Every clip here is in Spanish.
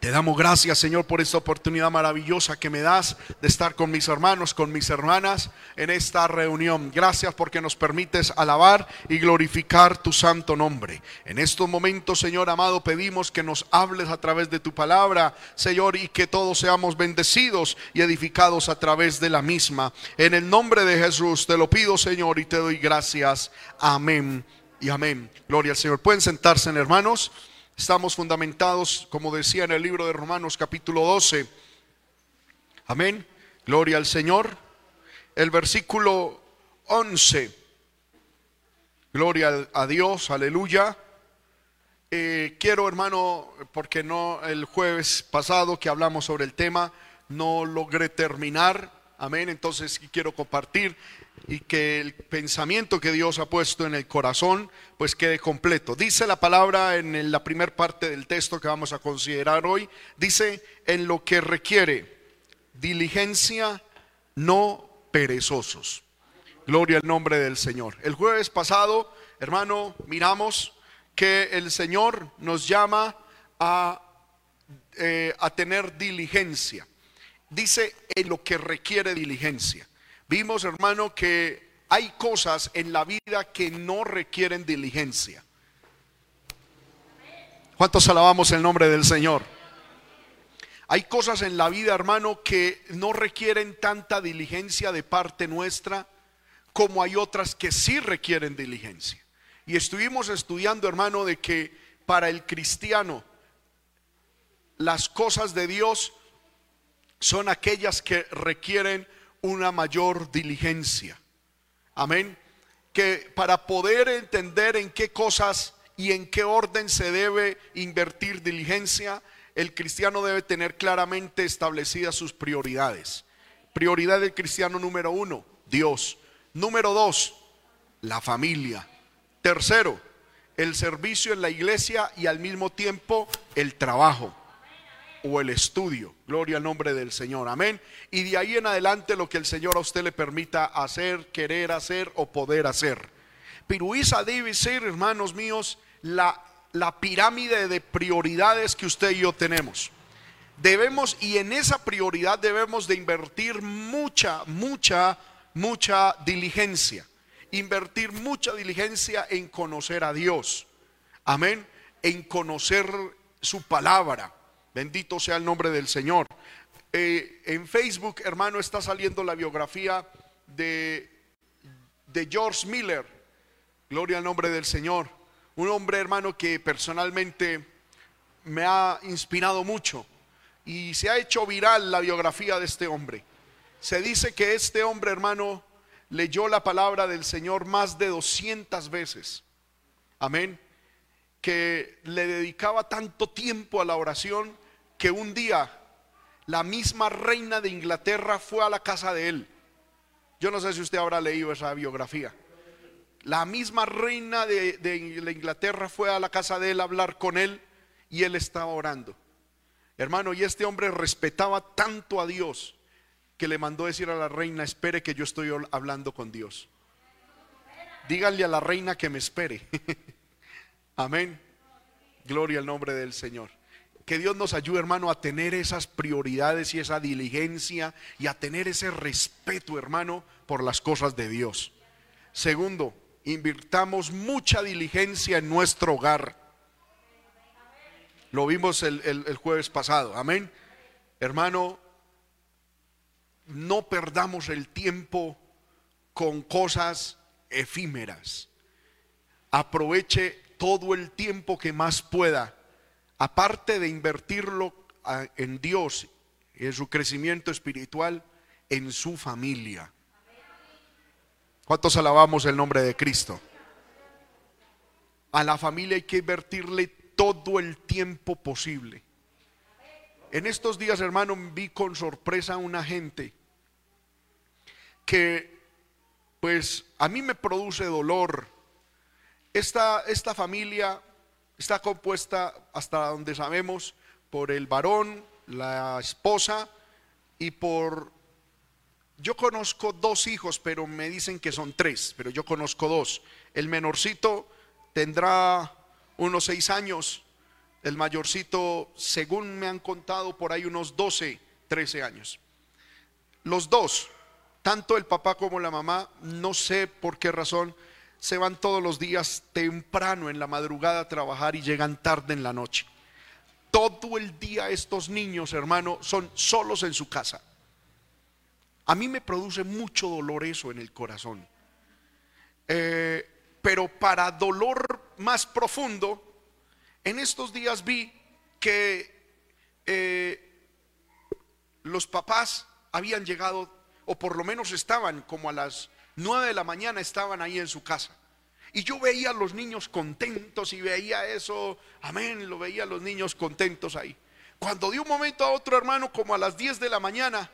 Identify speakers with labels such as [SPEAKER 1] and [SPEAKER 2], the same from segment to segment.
[SPEAKER 1] Te damos gracias, Señor, por esta oportunidad maravillosa que me das de estar con mis hermanos, con mis hermanas en esta reunión. Gracias porque nos permites alabar y glorificar tu santo nombre. En estos momentos, Señor amado, pedimos que nos hables a través de tu palabra, Señor, y que todos seamos bendecidos y edificados a través de la misma. En el nombre de Jesús te lo pido, Señor, y te doy gracias. Amén y amén. Gloria al Señor. Pueden sentarse, hermanos. Estamos fundamentados, como decía en el libro de Romanos capítulo 12. Amén. Gloria al Señor. El versículo 11. Gloria a Dios, aleluya. Eh, quiero, hermano, porque no el jueves pasado que hablamos sobre el tema, no logré terminar. Amén. Entonces quiero compartir y que el pensamiento que Dios ha puesto en el corazón pues quede completo. Dice la palabra en la primera parte del texto que vamos a considerar hoy, dice en lo que requiere diligencia, no perezosos. Gloria al nombre del Señor. El jueves pasado, hermano, miramos que el Señor nos llama a, eh, a tener diligencia. Dice en lo que requiere diligencia. Vimos, hermano, que hay cosas en la vida que no requieren diligencia. ¿Cuántos alabamos el nombre del Señor? Hay cosas en la vida, hermano, que no requieren tanta diligencia de parte nuestra, como hay otras que sí requieren diligencia. Y estuvimos estudiando, hermano, de que para el cristiano las cosas de Dios son aquellas que requieren una mayor diligencia. Amén. Que para poder entender en qué cosas y en qué orden se debe invertir diligencia, el cristiano debe tener claramente establecidas sus prioridades. Prioridad del cristiano número uno, Dios. Número dos, la familia. Tercero, el servicio en la iglesia y al mismo tiempo el trabajo o el estudio. Gloria al nombre del Señor. Amén. Y de ahí en adelante lo que el Señor a usted le permita hacer, querer hacer o poder hacer. Pero esa debe ser, hermanos míos, la, la pirámide de prioridades que usted y yo tenemos. Debemos, y en esa prioridad debemos de invertir mucha, mucha, mucha diligencia. Invertir mucha diligencia en conocer a Dios. Amén. En conocer su palabra Bendito sea el nombre del Señor. Eh, en Facebook, hermano, está saliendo la biografía de, de George Miller. Gloria al nombre del Señor. Un hombre, hermano, que personalmente me ha inspirado mucho. Y se ha hecho viral la biografía de este hombre. Se dice que este hombre, hermano, leyó la palabra del Señor más de 200 veces. Amén. Que le dedicaba tanto tiempo a la oración que un día la misma reina de Inglaterra fue a la casa de él. Yo no sé si usted habrá leído esa biografía. La misma reina de, Inglaterra fue a la casa de él a hablar con él y él estaba orando. Hermano, y este hombre respetaba tanto a Dios que le mandó decir a la reina, espere que yo estoy hablando con Dios. Díganle a la reina que me espere. Amén. Gloria al nombre del Señor. Que Dios nos ayude, hermano, a tener esas prioridades y esa diligencia y a tener ese respeto, hermano, por las cosas de Dios. Segundo, invirtamos mucha diligencia en nuestro hogar. Lo vimos el, jueves pasado. Amén. Hermano, no perdamos el tiempo con cosas efímeras. Aproveche todo el tiempo que más pueda aparte de invertirlo en Dios, en su crecimiento espiritual, en su familia. ¿Cuántos alabamos el nombre de Cristo? A la familia hay que invertirle todo el tiempo posible. En estos días, hermano, vi con sorpresa a una gente que, pues, a mí me produce dolor. Esta, esta familia Está compuesta, hasta donde sabemos, por el varón, la esposa y por... Yo conozco dos hijos, pero me dicen que son tres, pero yo conozco dos. El menorcito tendrá unos seis años El mayorcito, según me han contado, por ahí unos 12, 13 años. Los dos, tanto el papá como la mamá, no sé por qué razón, se van todos los días temprano en la madrugada a trabajar y llegan tarde en la noche. Todo el día estos niños, hermano, son solos en su casa. A mí me produce mucho dolor eso en el corazón. Eh, pero para dolor más profundo, en estos días vi que eh, los papás habían llegado, o por lo menos estaban como a las nueve de la mañana, estaban ahí en su casa. Y yo veía a los niños contentos y veía eso, amén, lo veía a los niños contentos ahí. Cuando de un momento a otro, hermano, como a las 10 de la mañana,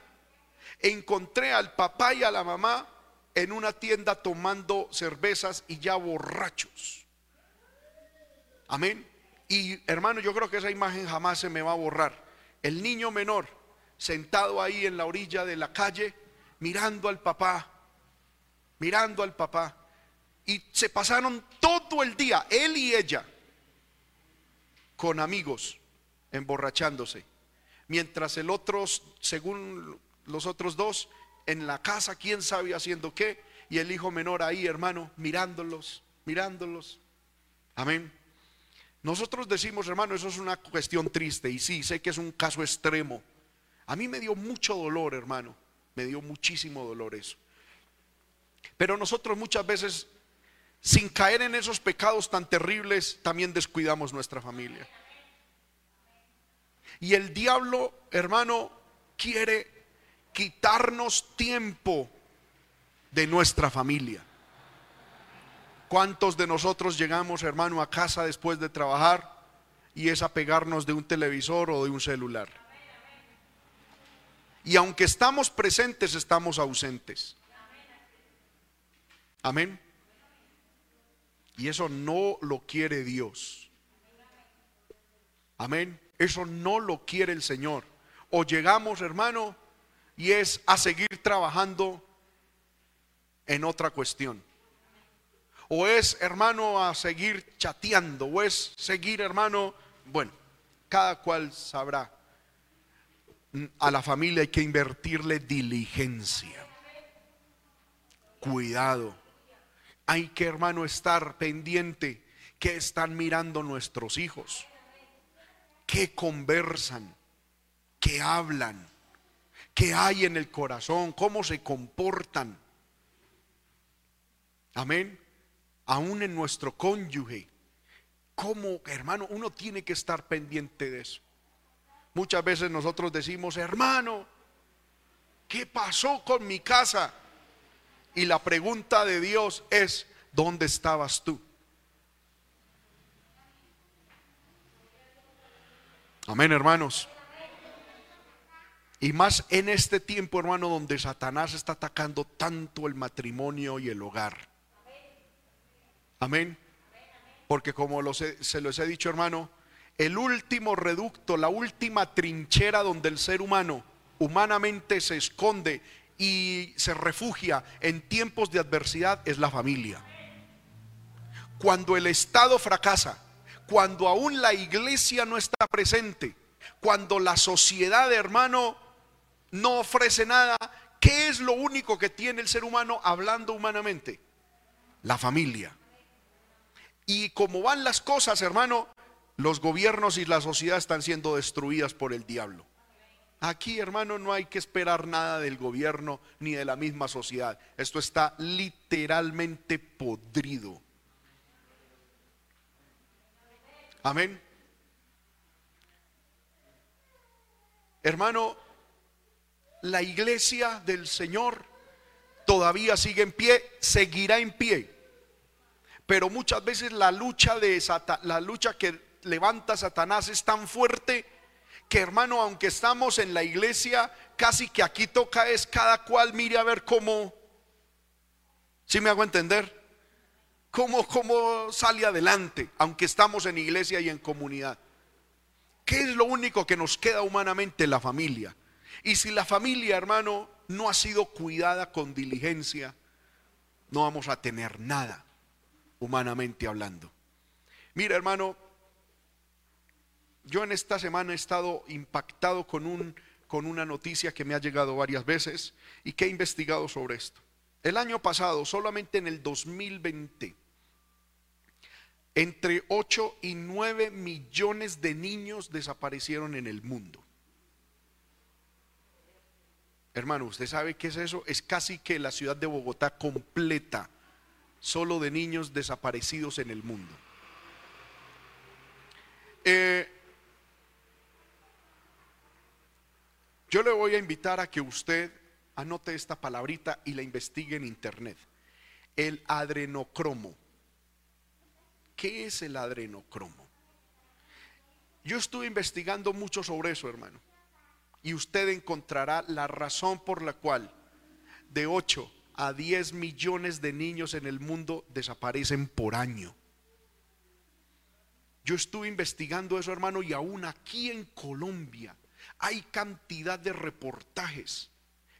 [SPEAKER 1] encontré al papá y a la mamá en una tienda tomando cervezas y ya borrachos. Amén. Y hermano, yo creo que esa imagen jamás se me va a borrar. El niño menor sentado ahí en la orilla de la calle, mirando al papá, mirando al papá. Y se pasaron todo el día, él y ella, con amigos, emborrachándose. Mientras el otro, según los otros dos, en la casa, quién sabe haciendo qué, y el hijo menor ahí, hermano, mirándolos, mirándolos. Amén. Nosotros decimos, hermano, eso es una cuestión triste, y sí, sé que es un caso extremo. A mí me dio mucho dolor, hermano, me dio muchísimo dolor eso. Pero nosotros muchas veces, sin caer en esos pecados tan terribles, también descuidamos nuestra familia. Y el diablo, hermano, quiere quitarnos tiempo de nuestra familia. ¿Cuántos de nosotros llegamos, hermano, a casa después de trabajar y es a pegarnos de un televisor o de un celular? Y aunque estamos presentes, estamos ausentes. Amén. Y eso no lo quiere Dios. Amén. Eso no lo quiere el Señor. O llegamos, hermano, y es a seguir trabajando en otra cuestión. O es, hermano, a seguir chateando, o es seguir, hermano, bueno, cada cual sabrá. A la familia hay que invertirle diligencia, cuidado. Hay que, hermano, estar pendiente que están mirando nuestros hijos, que conversan, que hablan qué hay en el corazón, cómo se comportan. Amén. Aún en nuestro cónyuge. Como hermano, uno tiene que estar pendiente de eso. Muchas veces nosotros decimos, hermano, ¿qué pasó con mi casa? Y la pregunta de Dios es, ¿dónde estabas tú? Amén, hermanos. Y más en este tiempo, hermano, donde Satanás está atacando tanto el matrimonio y el hogar. Amén. Porque como se los he dicho, hermano, el último reducto, la última trinchera donde el ser humano humanamente se esconde y se refugia en tiempos de adversidad es la familia. Cuando el Estado fracasa, cuando aún la iglesia no está presente, cuando la sociedad, hermano, no ofrece nada. ¿Qué es lo único que tiene el ser humano hablando humanamente? La familia. Y como van las cosas, hermano, los gobiernos y la sociedad están siendo destruidas por el diablo. Aquí, hermano, no hay que esperar nada del gobierno ni de la misma sociedad. Esto está literalmente podrido. Amén. Hermano, la iglesia del Señor todavía sigue en pie, seguirá en pie. Pero muchas veces la lucha de la lucha que levanta Satanás es tan fuerte que hermano, aunque estamos en la iglesia, casi que aquí toca es cada cual mire a ver cómo si me hago entender? ¿Cómo, ¿Cómo sale adelante, aunque estamos en iglesia y en comunidad? ¿Qué es lo único que nos queda humanamente? La familia. Y si la familia, hermano, no ha sido cuidada con diligencia, no vamos a tener nada, humanamente hablando. Mira, hermano, yo en esta semana he estado impactado con, un, con una noticia que me ha llegado varias veces y que he investigado sobre esto. El año pasado, solamente en el 2020, entre 8 y 9 millones de niños desaparecieron en el mundo. Hermano, ¿usted sabe qué es eso? Es casi que la ciudad de Bogotá completa, solo de niños desaparecidos en el mundo. Eh, yo le voy a invitar a que usted anote esta palabrita y la investigue en internet. El adrenocromo. ¿Qué es el adrenocromo? Yo estuve investigando mucho sobre eso, hermano. Y usted encontrará la razón por la cual de 8 a 10 millones de niños en el mundo desaparecen por año. Yo estuve investigando eso, hermano, y aún aquí en Colombia hay cantidad de reportajes,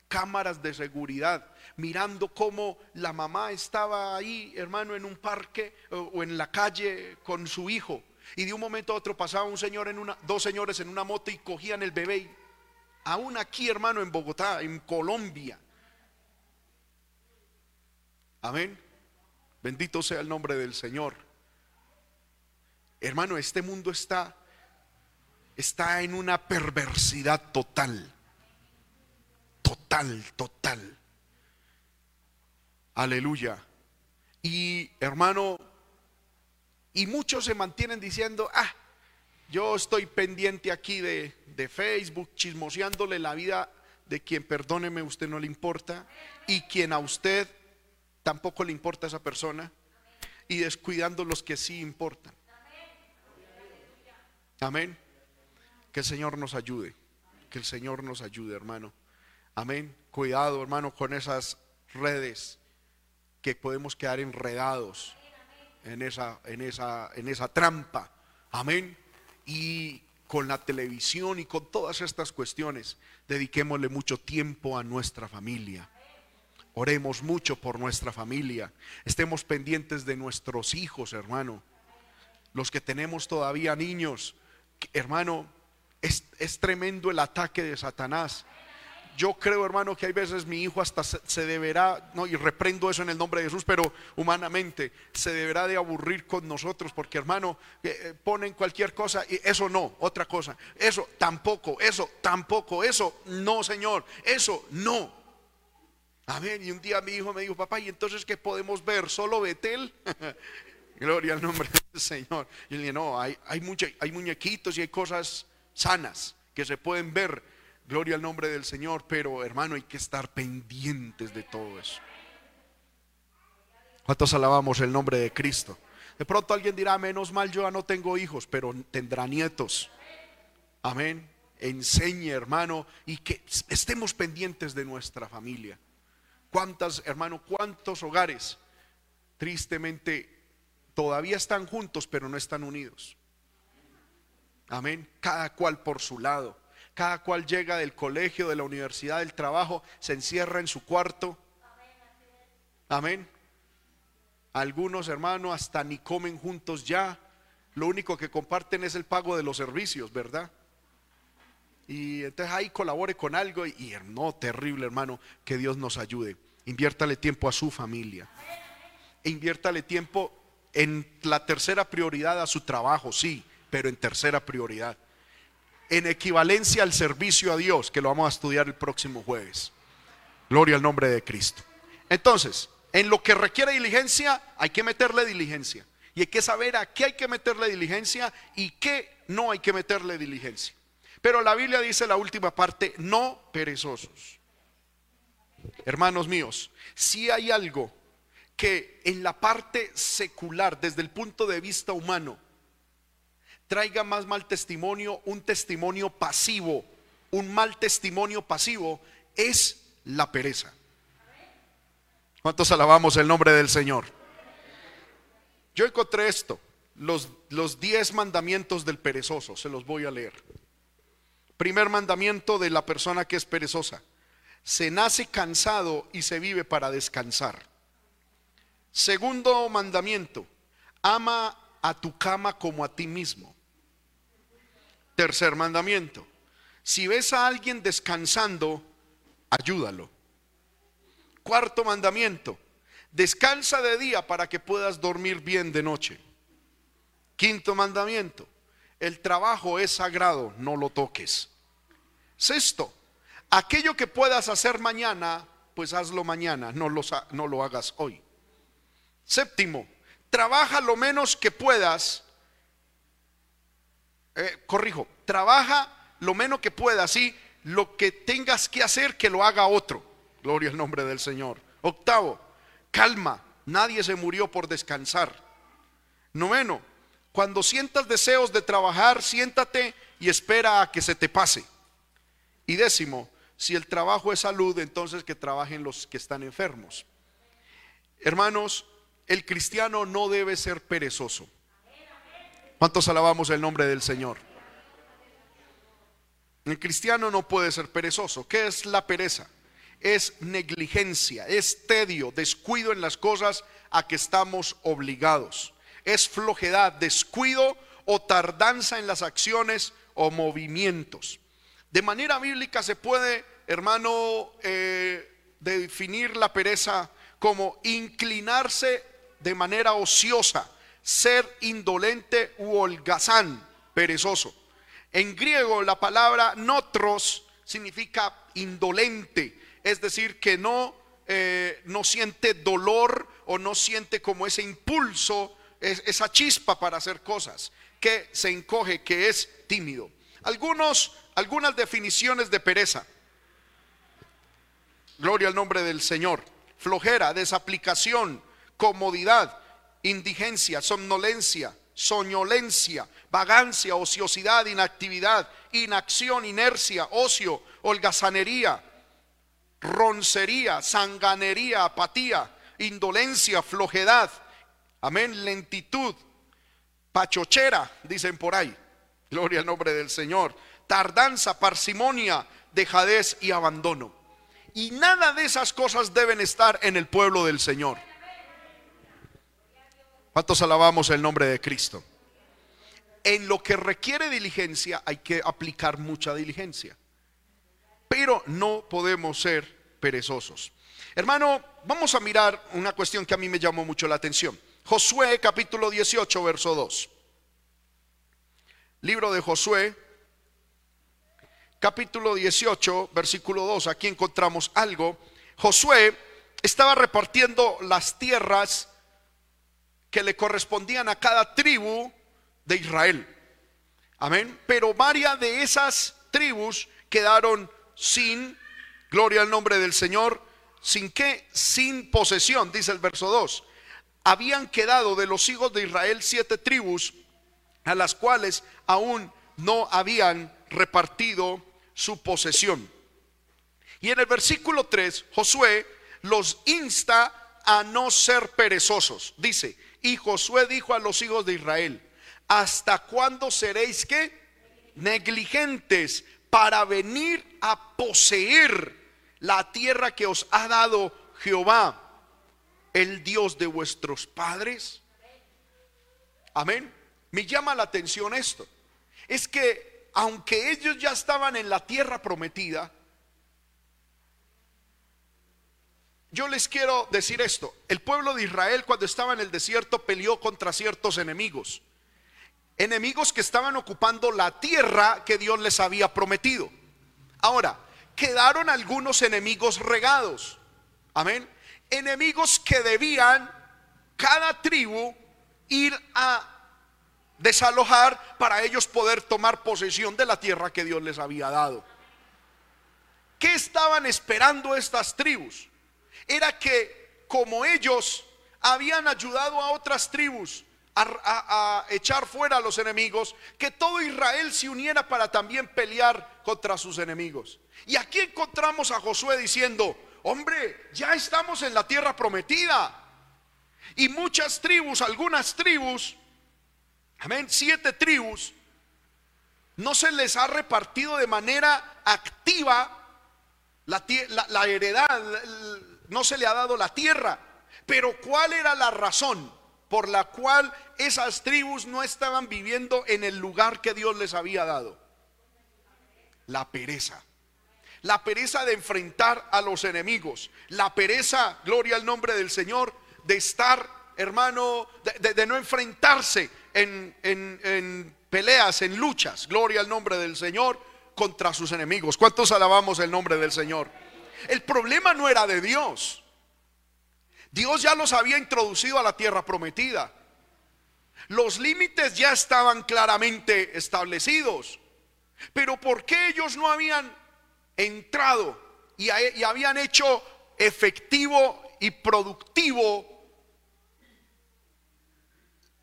[SPEAKER 1] cámaras de seguridad, mirando cómo la mamá estaba ahí, hermano, en un parque o en la calle con su hijo. Y de un momento a otro pasaba un señor en una, dos señores en una moto y cogían el bebé. Aún aquí, hermano, en Bogotá, en Colombia. Amén. Bendito sea el nombre del Señor. Hermano, este mundo está está en una perversidad total. Total, total. Aleluya. Y hermano, y muchos se mantienen diciendo, ah, yo estoy pendiente aquí de, de Facebook, chismoseándole la vida de quien, perdóneme, usted no le importa, y quien a usted tampoco le importa esa persona, y descuidando los que sí importan. Amén. Que el Señor nos ayude. Que el Señor nos ayude, hermano. Amén. Cuidado, hermano, con esas redes que podemos quedar enredados en esa, en esa, en esa trampa. Amén. Y con la televisión y con todas estas cuestiones, dediquémosle mucho tiempo a nuestra familia. Oremos mucho por nuestra familia. Estemos pendientes de nuestros hijos, hermano. Los que tenemos todavía niños, hermano, es, tremendo el ataque de Satanás. Yo creo, hermano, que hay veces mi hijo hasta se, deberá, no, y reprendo eso en el nombre de Jesús, pero humanamente se deberá de aburrir con nosotros, porque hermano, eh, eh, ponen cualquier cosa y eso no, otra cosa, eso tampoco, eso tampoco, eso no, Señor, eso no. Amén. Y un día mi hijo me dijo, papá, ¿y entonces qué podemos ver? ¿Solo Betel? Gloria al nombre del Señor. Y le dije, no, hay, hay, hay muñequitos y hay cosas sanas que se pueden ver. Gloria al nombre del Señor, pero hermano, hay que estar pendientes de todo eso. ¿Cuántos alabamos el nombre de Cristo? De pronto alguien dirá, menos mal yo ya no tengo hijos, pero tendrá nietos. Amén. Enseñe, hermano, y que estemos pendientes de nuestra familia. ¿Cuántas, hermano, cuántos hogares tristemente todavía están juntos, pero no están unidos? Amén. Cada cual por su lado. Cada cual llega del colegio, de la universidad, del trabajo, se encierra en su cuarto. Amén. Algunos hermanos hasta ni comen juntos ya. Lo único que comparten es el pago de los servicios, ¿verdad? Y entonces ahí colabore con algo y, no, terrible hermano, que Dios nos ayude. Inviértale tiempo a su familia. E inviértale tiempo en la tercera prioridad a su trabajo, sí pero en tercera prioridad. En equivalencia al servicio a Dios, que lo vamos a estudiar el próximo jueves. Gloria al nombre de Cristo. Entonces, en lo que requiere diligencia, hay que meterle diligencia. Y hay que saber a qué hay que meterle diligencia y qué no hay que meterle diligencia. Pero la Biblia dice la última parte, no perezosos. Hermanos míos, si hay algo que en la parte secular, desde el punto de vista humano, traiga más mal testimonio, un testimonio pasivo, un mal testimonio pasivo es la pereza. ¿Cuántos alabamos el nombre del Señor? Yo encontré esto, los, los diez mandamientos del perezoso, se los voy a leer. Primer mandamiento de la persona que es perezosa. Se nace cansado y se vive para descansar. Segundo mandamiento, ama a tu cama como a ti mismo. Tercer mandamiento. Si ves a alguien descansando, ayúdalo. Cuarto mandamiento. Descansa de día para que puedas dormir bien de noche. Quinto mandamiento. El trabajo es sagrado, no lo toques. Sexto. Aquello que puedas hacer mañana, pues hazlo mañana, no lo, no lo hagas hoy. Séptimo. Trabaja lo menos que puedas eh, corrijo, trabaja lo menos que puedas y lo que tengas que hacer que lo haga otro. Gloria al nombre del Señor. Octavo, calma, nadie se murió por descansar. Noveno, cuando sientas deseos de trabajar, siéntate y espera a que se te pase. Y décimo, si el trabajo es salud, entonces que trabajen los que están enfermos. Hermanos, el cristiano no debe ser perezoso. ¿Cuántos alabamos el nombre del Señor? El cristiano no puede ser perezoso. ¿Qué es la pereza? Es negligencia, es tedio, descuido en las cosas a que estamos obligados. Es flojedad, descuido o tardanza en las acciones o movimientos. De manera bíblica se puede, hermano, eh, definir la pereza como inclinarse de manera ociosa ser indolente u holgazán, perezoso. En griego la palabra notros significa indolente, es decir, que no, eh, no siente dolor o no siente como ese impulso, esa chispa para hacer cosas, que se encoge, que es tímido. Algunos, algunas definiciones de pereza. Gloria al nombre del Señor. Flojera, desaplicación, comodidad, indigencia, somnolencia, soñolencia, vagancia, ociosidad, inactividad, inacción, inercia, ocio, holgazanería, roncería, sanganería, apatía, indolencia, flojedad, amén, lentitud, pachochera, dicen por ahí, gloria al nombre del Señor, tardanza, parsimonia, dejadez y abandono. Y nada de esas cosas deben estar en el pueblo del Señor. ¿Cuántos alabamos el nombre de Cristo? En lo que requiere diligencia hay que aplicar mucha diligencia. Pero no podemos ser perezosos. Hermano, vamos a mirar una cuestión que a mí me llamó mucho la atención. Josué capítulo 18, verso 2. Libro de Josué, capítulo 18, versículo 2. Aquí encontramos algo. Josué estaba repartiendo las tierras que le correspondían a cada tribu de Israel. Amén. Pero varias de esas tribus quedaron sin, gloria al nombre del Señor, sin qué, sin posesión, dice el verso 2. Habían quedado de los hijos de Israel siete tribus a las cuales aún no habían repartido su posesión. Y en el versículo 3, Josué los insta a no ser perezosos. Dice, y Josué dijo a los hijos de Israel, ¿hasta cuándo seréis que negligentes para venir a poseer la tierra que os ha dado Jehová, el Dios de vuestros padres? Amén. Me llama la atención esto. Es que aunque ellos ya estaban en la tierra prometida, yo les quiero decir esto. El pueblo de Israel cuando estaba en el desierto peleó contra ciertos enemigos. Enemigos que estaban ocupando la tierra que Dios les había prometido. Ahora, quedaron algunos enemigos regados. Amén. Enemigos que debían cada tribu ir a desalojar para ellos poder tomar posesión de la tierra que Dios les había dado. ¿Qué estaban esperando estas tribus? Era que como ellos habían ayudado a otras tribus a, echar fuera a los enemigos, que todo Israel se uniera para también pelear contra sus enemigos. Y aquí encontramos a Josué diciendo, hombre, ya estamos en la tierra prometida. Y muchas tribus, algunas tribus, amén, siete tribus, no se les ha repartido de manera activa la, la, la heredad, no se le ha dado la tierra. Pero ¿cuál era la razón por la cual esas tribus no estaban viviendo en el lugar que Dios les había dado? La pereza. La pereza de enfrentar a los enemigos. La pereza, gloria al nombre del Señor, de estar, hermano, de, no enfrentarse en, en peleas, en luchas. Gloria al nombre del Señor contra sus enemigos. ¿Cuántos alabamos el nombre del Señor? El problema no era de Dios. Dios ya los había introducido a la tierra prometida. Los límites ya estaban claramente establecidos. Pero ¿por qué ellos no habían entrado y, habían hecho efectivo y productivo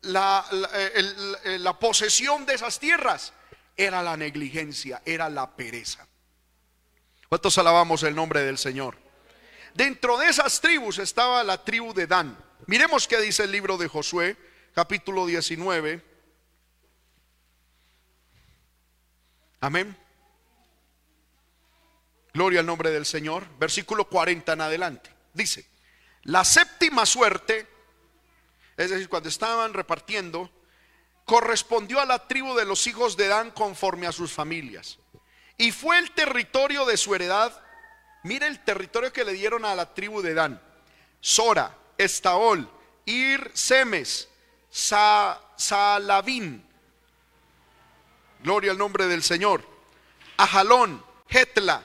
[SPEAKER 1] la, la, posesión de esas tierras? Era la negligencia, era la pereza. ¿Cuántos alabamos el nombre del Señor? Dentro de esas tribus estaba la tribu de Dan. Miremos qué dice el libro de Josué, capítulo 19. Amén. Gloria al nombre del Señor. Versículo 40 en adelante. Dice, la séptima suerte, es decir, cuando estaban repartiendo, correspondió a la tribu de los hijos de Dan conforme a sus familias. Y fue el territorio de su heredad. Mire el territorio que le dieron a la tribu de Dan. Sora, Estaol, Ir, Semes, Salavín. Gloria al nombre del Señor. Ajalón, Hetla,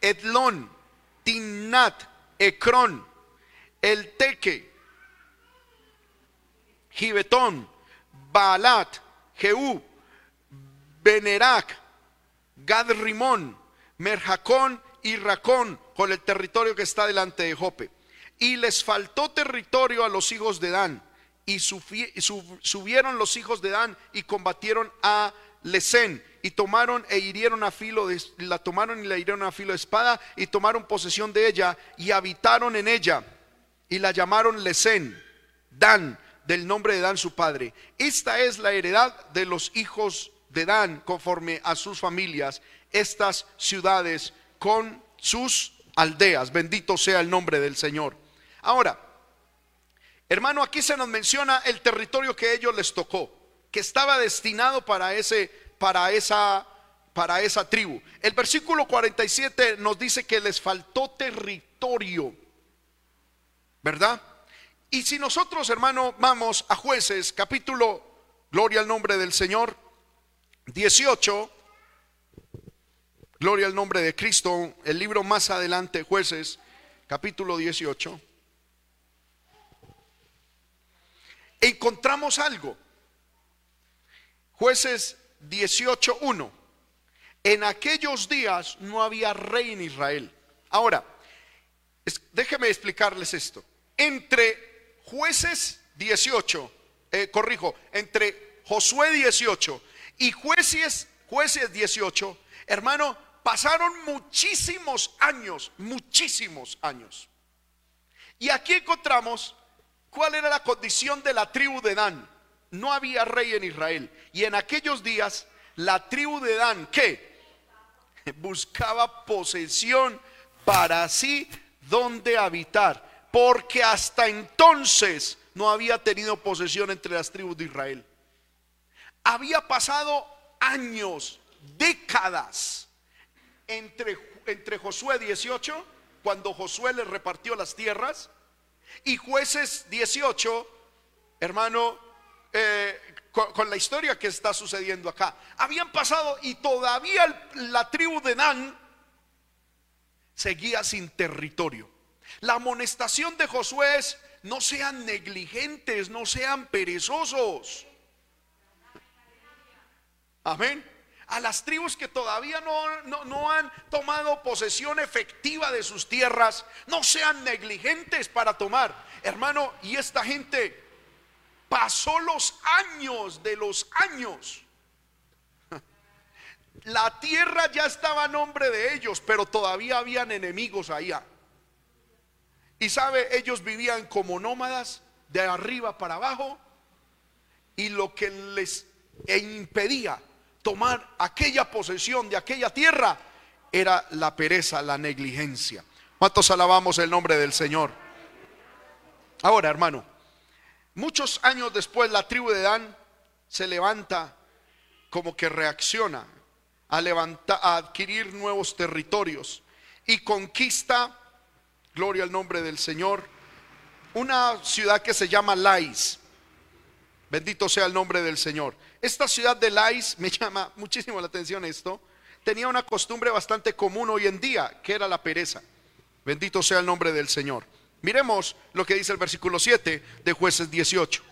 [SPEAKER 1] Edlón, Tinnat, Ecrón, El Teque, Gibetón, Baalat, Jehú, Benerac, Gad Rimón, Merjacón y Racón, con el territorio que está delante de Jope. Y les faltó territorio a los hijos de Dan. Y subieron los hijos de Dan y combatieron a Lesén y tomaron e hirieron a filo de, la tomaron y la hirieron a filo de espada y tomaron posesión de ella y habitaron en ella y la llamaron Lesén, Dan, del nombre de Dan su padre. Esta es la heredad de los hijos de Dan conforme a sus familias, estas ciudades con sus aldeas. Bendito sea el nombre del Señor. Ahora, hermano, aquí se nos menciona el territorio que ellos les tocó, que estaba destinado para ese para esa para esa tribu. El versículo 47 nos dice que les faltó territorio. ¿Verdad? Y si nosotros, hermano, vamos a jueces, capítulo, gloria al nombre del Señor, 18, gloria al nombre de Cristo, el libro más adelante, jueces, capítulo 18, encontramos algo. Jueces 18.1. En aquellos días no había rey en Israel. Ahora, déjeme explicarles esto. Entre jueces 18, eh, corrijo, entre Josué 18 y jueces, jueces 18, hermano, pasaron muchísimos años, muchísimos años. Y aquí encontramos cuál era la condición de la tribu de Dan no había rey en Israel. Y en aquellos días la tribu de Dan, ¿qué? Buscaba posesión para sí donde habitar. Porque hasta entonces no había tenido posesión entre las tribus de Israel. Había pasado años, décadas, entre, entre Josué 18, cuando Josué le repartió las tierras, y jueces 18, hermano, eh, con, la historia que está sucediendo acá. Habían pasado y todavía la tribu de Dan seguía sin territorio. La amonestación de Josué es, no sean negligentes, no sean perezosos. Amén. A las tribus que todavía no, no, no, han tomado posesión efectiva de sus tierras, no sean negligentes para tomar. Hermano, y esta gente Pasó los años de los años. La tierra ya estaba a nombre de ellos, pero todavía habían enemigos allá. Y sabe, ellos vivían como nómadas de arriba para abajo y lo que les impedía tomar aquella posesión de aquella tierra era la pereza, la negligencia. ¿Cuántos alabamos el nombre del Señor? Ahora, hermano, Muchos años después la tribu de Dan se levanta como que reacciona a a adquirir nuevos territorios y conquista, gloria al nombre del Señor, una ciudad que se llama Lais. Bendito sea el nombre del Señor. Esta ciudad de Lais me llama muchísimo la atención esto. Tenía una costumbre bastante común hoy en día, que era la pereza. Bendito sea el nombre del Señor. Miremos lo que dice el versículo 7 de jueces 18.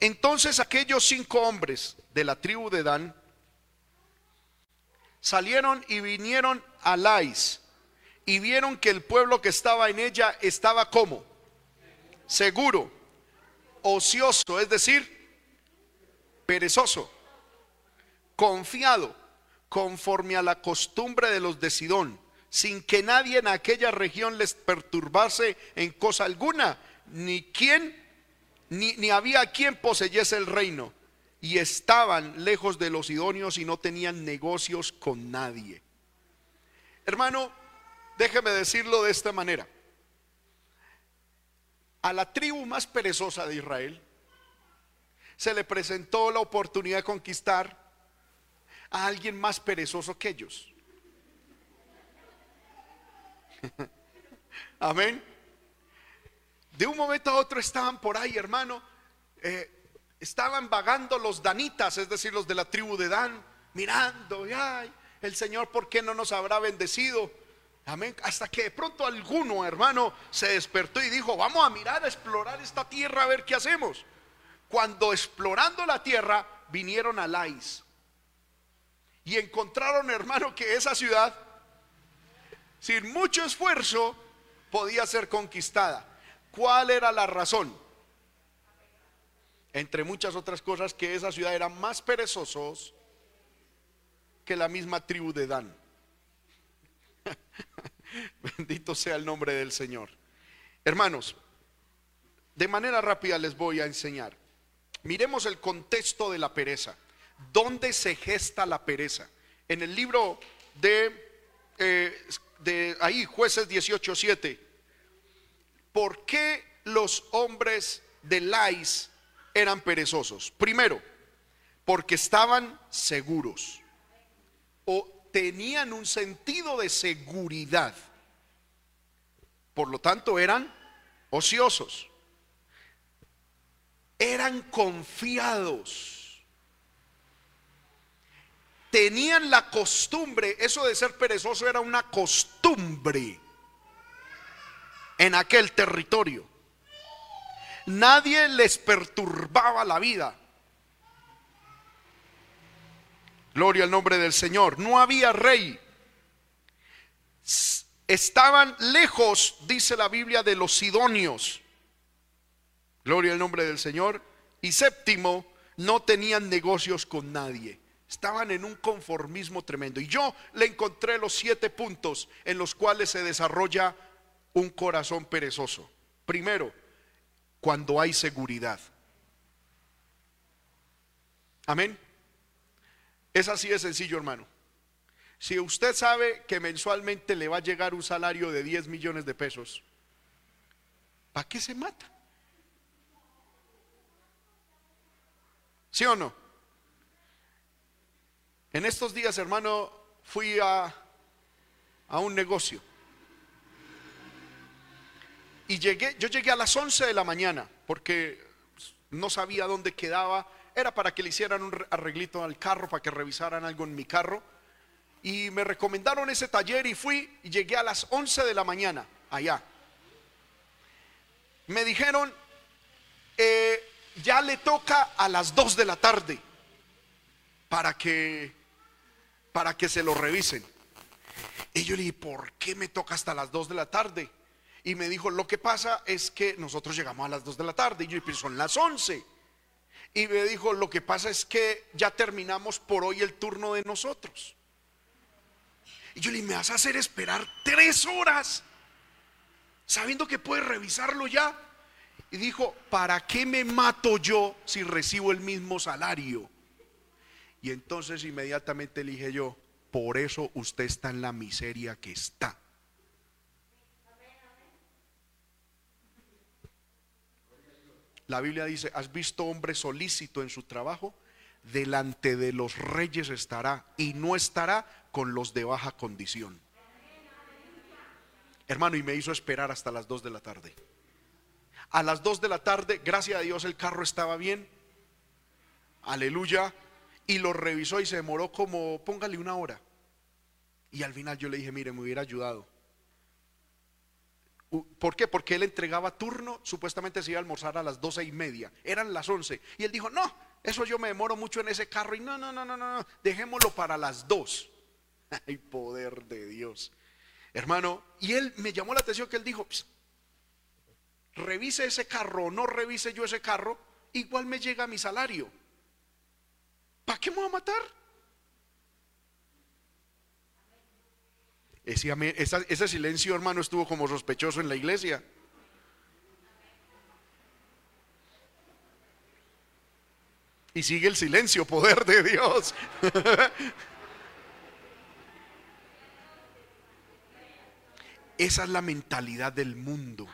[SPEAKER 1] Entonces aquellos cinco hombres de la tribu de Dan salieron y vinieron a Lais y vieron que el pueblo que estaba en ella estaba como seguro, ocioso, es decir, perezoso, confiado, conforme a la costumbre de los de Sidón, sin que nadie en aquella región les perturbase en cosa alguna, ni quien, ni, ni había quien poseyese el reino, y estaban lejos de los idóneos y no tenían negocios con nadie. Hermano, déjeme decirlo de esta manera. A la tribu más perezosa de Israel se le presentó la oportunidad de conquistar a alguien más perezoso que ellos. Amén. De un momento a otro estaban por ahí, hermano. Eh, estaban vagando los danitas, es decir, los de la tribu de Dan, mirando, ay, el Señor, ¿por qué no nos habrá bendecido? Amén. Hasta que de pronto alguno, hermano, se despertó y dijo, vamos a mirar, a explorar esta tierra, a ver qué hacemos. Cuando explorando la tierra, vinieron a Lais. Y encontraron, hermano, que esa ciudad, sin mucho esfuerzo, podía ser conquistada. ¿Cuál era la razón? Entre muchas otras cosas, que esa ciudad era más perezosos que la misma tribu de Dan. Bendito sea el nombre del Señor. Hermanos, de manera rápida les voy a enseñar. Miremos el contexto de la pereza. ¿Dónde se gesta la pereza? En el libro de, eh, ahí, jueces 18.7. ¿Por qué los hombres de Lais eran perezosos? Primero, porque estaban seguros o tenían un sentido de seguridad. Por lo tanto, eran ociosos. Eran confiados tenían la costumbre, eso de ser perezoso era una costumbre en aquel territorio. Nadie les perturbaba la vida. Gloria al nombre del Señor. No había rey. Estaban lejos, dice la Biblia, de los sidonios. Gloria al nombre del Señor. Y séptimo, no tenían negocios con nadie. Estaban en un conformismo tremendo. Y yo le encontré los siete puntos en los cuales se desarrolla un corazón perezoso. Primero, cuando hay seguridad. Amén. Es así de sencillo, hermano. Si usted sabe que mensualmente le va a llegar un salario de 10 millones de pesos, ¿para qué se mata? ¿Sí o no? En estos días, hermano, fui a, a un negocio. Y llegué, yo llegué a las 11 de la mañana porque no sabía dónde quedaba. Era para que le hicieran un arreglito al carro, para que revisaran algo en mi carro. Y me recomendaron ese taller y fui y llegué a las 11 de la mañana allá. Me dijeron, eh, ya le toca a las 2 de la tarde para que para que se lo revisen. Y yo le dije, ¿por qué me toca hasta las 2 de la tarde? Y me dijo, lo que pasa es que nosotros llegamos a las 2 de la tarde. Y yo dije, son las 11. Y me dijo, lo que pasa es que ya terminamos por hoy el turno de nosotros. Y yo le dije, me vas a hacer esperar tres horas, sabiendo que puedes revisarlo ya. Y dijo, ¿para qué me mato yo si recibo el mismo salario? Y entonces inmediatamente le dije yo, por eso usted está en la miseria que está. La Biblia dice, ¿has visto hombre solícito en su trabajo? delante de los reyes estará y no estará con los de baja condición. Hermano, y me hizo esperar hasta las 2 de la tarde. A las 2 de la tarde, gracias a Dios, el carro estaba bien. Aleluya. Y lo revisó y se demoró como, póngale una hora. Y al final yo le dije, mire, me hubiera ayudado. ¿Por qué? Porque él entregaba turno, supuestamente se iba a almorzar a las doce y media, eran las once. Y él dijo, no, eso yo me demoro mucho en ese carro y no, no, no, no, no, dejémoslo para las dos. Ay, poder de Dios. Hermano, y él me llamó la atención que él dijo, revise ese carro o no revise yo ese carro, igual me llega mi salario. ¿Para qué me voy a matar? Ese, silencio, hermano, estuvo como sospechoso en la iglesia. Y sigue el silencio, poder de Dios. Esa es la mentalidad del mundo.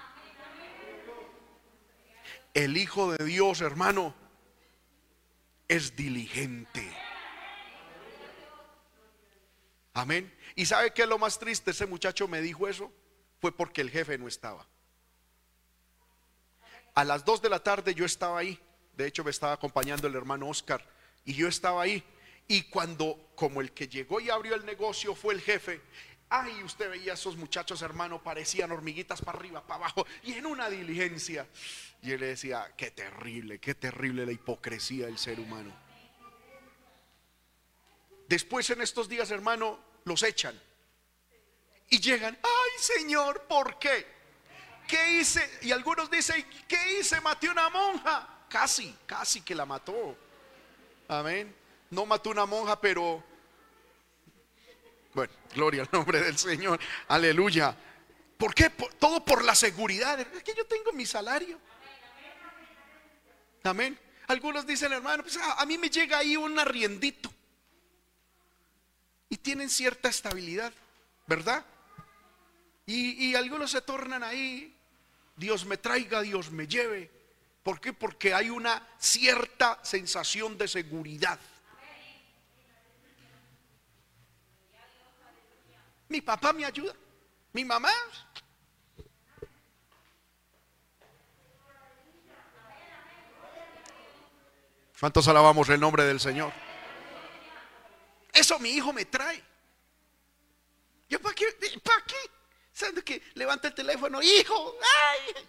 [SPEAKER 1] El Hijo de Dios, hermano, es diligente. Amén. ¿Y sabe qué es lo más triste? Ese muchacho me dijo eso. Fue porque el jefe no estaba. A las 2 de la tarde yo estaba ahí. De hecho, me estaba acompañando el hermano Oscar. Y yo estaba ahí. Y cuando, como el que llegó y abrió el negocio fue el jefe, ay, usted veía a esos muchachos, hermano, parecían hormiguitas para arriba, para abajo, y en una diligencia. Y él le decía, qué terrible, qué terrible la hipocresía del ser humano. Después en estos días, hermano, los echan. Y llegan, ay Señor, ¿por qué? ¿Qué hice? Y algunos dicen, ¿qué hice? Maté una monja. Casi, casi que la mató. Amén. No mató una monja, pero... Bueno, gloria al nombre del Señor. Aleluya. ¿Por qué? todo por la seguridad. Es que yo tengo mi salario. Amén. Algunos dicen, hermano, pues a, a mí me llega ahí un arriendito y tienen cierta estabilidad, ¿verdad? Y, algunos se tornan ahí, Dios me traiga, Dios me lleve. ¿Por qué? Porque hay una cierta sensación de seguridad. Mi papá me ayuda, mi mamá. ¿Cuántos alabamos el nombre del Señor? Eso mi hijo me trae. ¿Yo para qué? ¿Para qué? ¿Sabe que levanta el teléfono, hijo?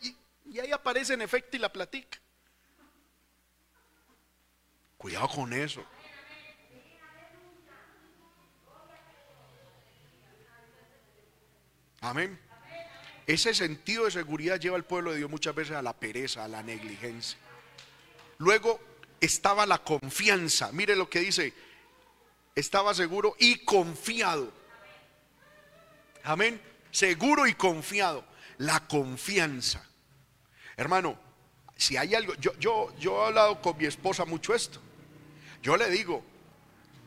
[SPEAKER 1] Y, y ahí aparece en efecto y la platica. Cuidado con eso. Amén. Ese sentido de seguridad lleva al pueblo de Dios muchas veces a la pereza, a la negligencia. Luego estaba la confianza. Mire lo que dice estaba seguro y confiado. Amén. Seguro y confiado. La confianza. Hermano, si hay algo, yo, yo, yo he hablado con mi esposa mucho esto. Yo le digo,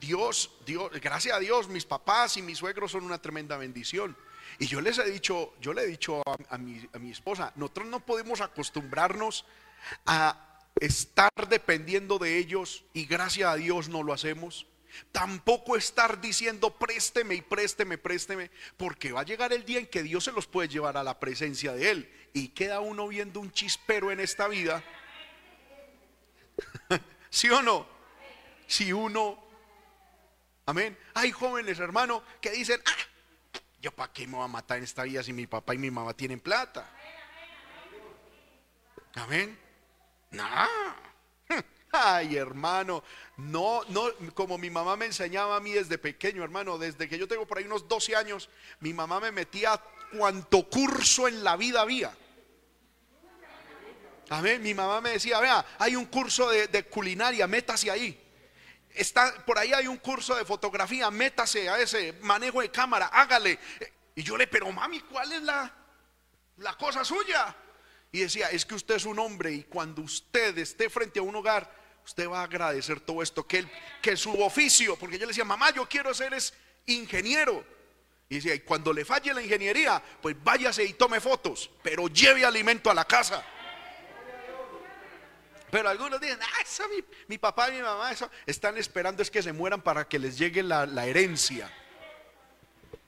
[SPEAKER 1] Dios, Dios, gracias a Dios, mis papás y mis suegros son una tremenda bendición. Y yo les he dicho, yo le he dicho a, mi, mi esposa, nosotros no podemos acostumbrarnos a estar dependiendo de ellos y gracias a Dios no lo hacemos. Tampoco estar diciendo présteme y présteme, présteme, porque va a llegar el día en que Dios se los puede llevar a la presencia de Él. Y queda uno viendo un chispero en esta vida. ¿Sí o no? Si uno, amén. Hay jóvenes, hermano, que dicen, ah, yo para qué me voy a matar en esta vida si mi papá y mi mamá tienen plata. Amén. No. Ay, hermano, no, no, como mi mamá me enseñaba a mí desde pequeño, hermano, desde que yo tengo por ahí unos 12 años, mi mamá me metía cuanto curso en la vida había. Amén, mi mamá me decía, vea, hay un curso de, de culinaria, métase ahí. Está, por ahí hay un curso de fotografía, métase a ese manejo de cámara, hágale. Y yo le, pero mami, ¿cuál es la, la cosa suya? Y decía, es que usted es un hombre y cuando usted esté frente a un hogar, usted va a agradecer todo esto, que, que su oficio, porque yo le decía, mamá, yo quiero ser es ingeniero. Y decía, y cuando le falle la ingeniería, pues váyase y tome fotos, pero lleve alimento a la casa. Pero algunos dicen, ah, eso mi, papá y mi mamá eso están esperando es que se mueran para que les llegue la, herencia.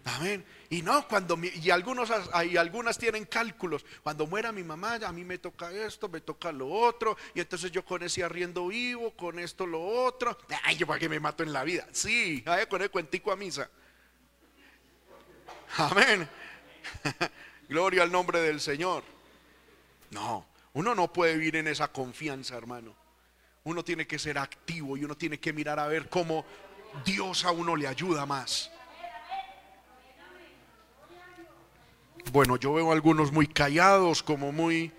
[SPEAKER 1] Amén. Y no, cuando y algunos y algunas tienen cálculos. Cuando muera mi mamá, a mí me toca esto, me toca lo otro, y entonces yo con ese arriendo vivo, con esto lo otro. Ay, yo para qué me mato en la vida. Sí, vaya con el cuentico a misa. Amén. Gloria al nombre del Señor. No, uno no puede vivir en esa confianza, hermano. Uno tiene que ser activo y uno tiene que mirar a ver cómo Dios a uno le ayuda más. Bueno, yo veo algunos muy callados, como muy...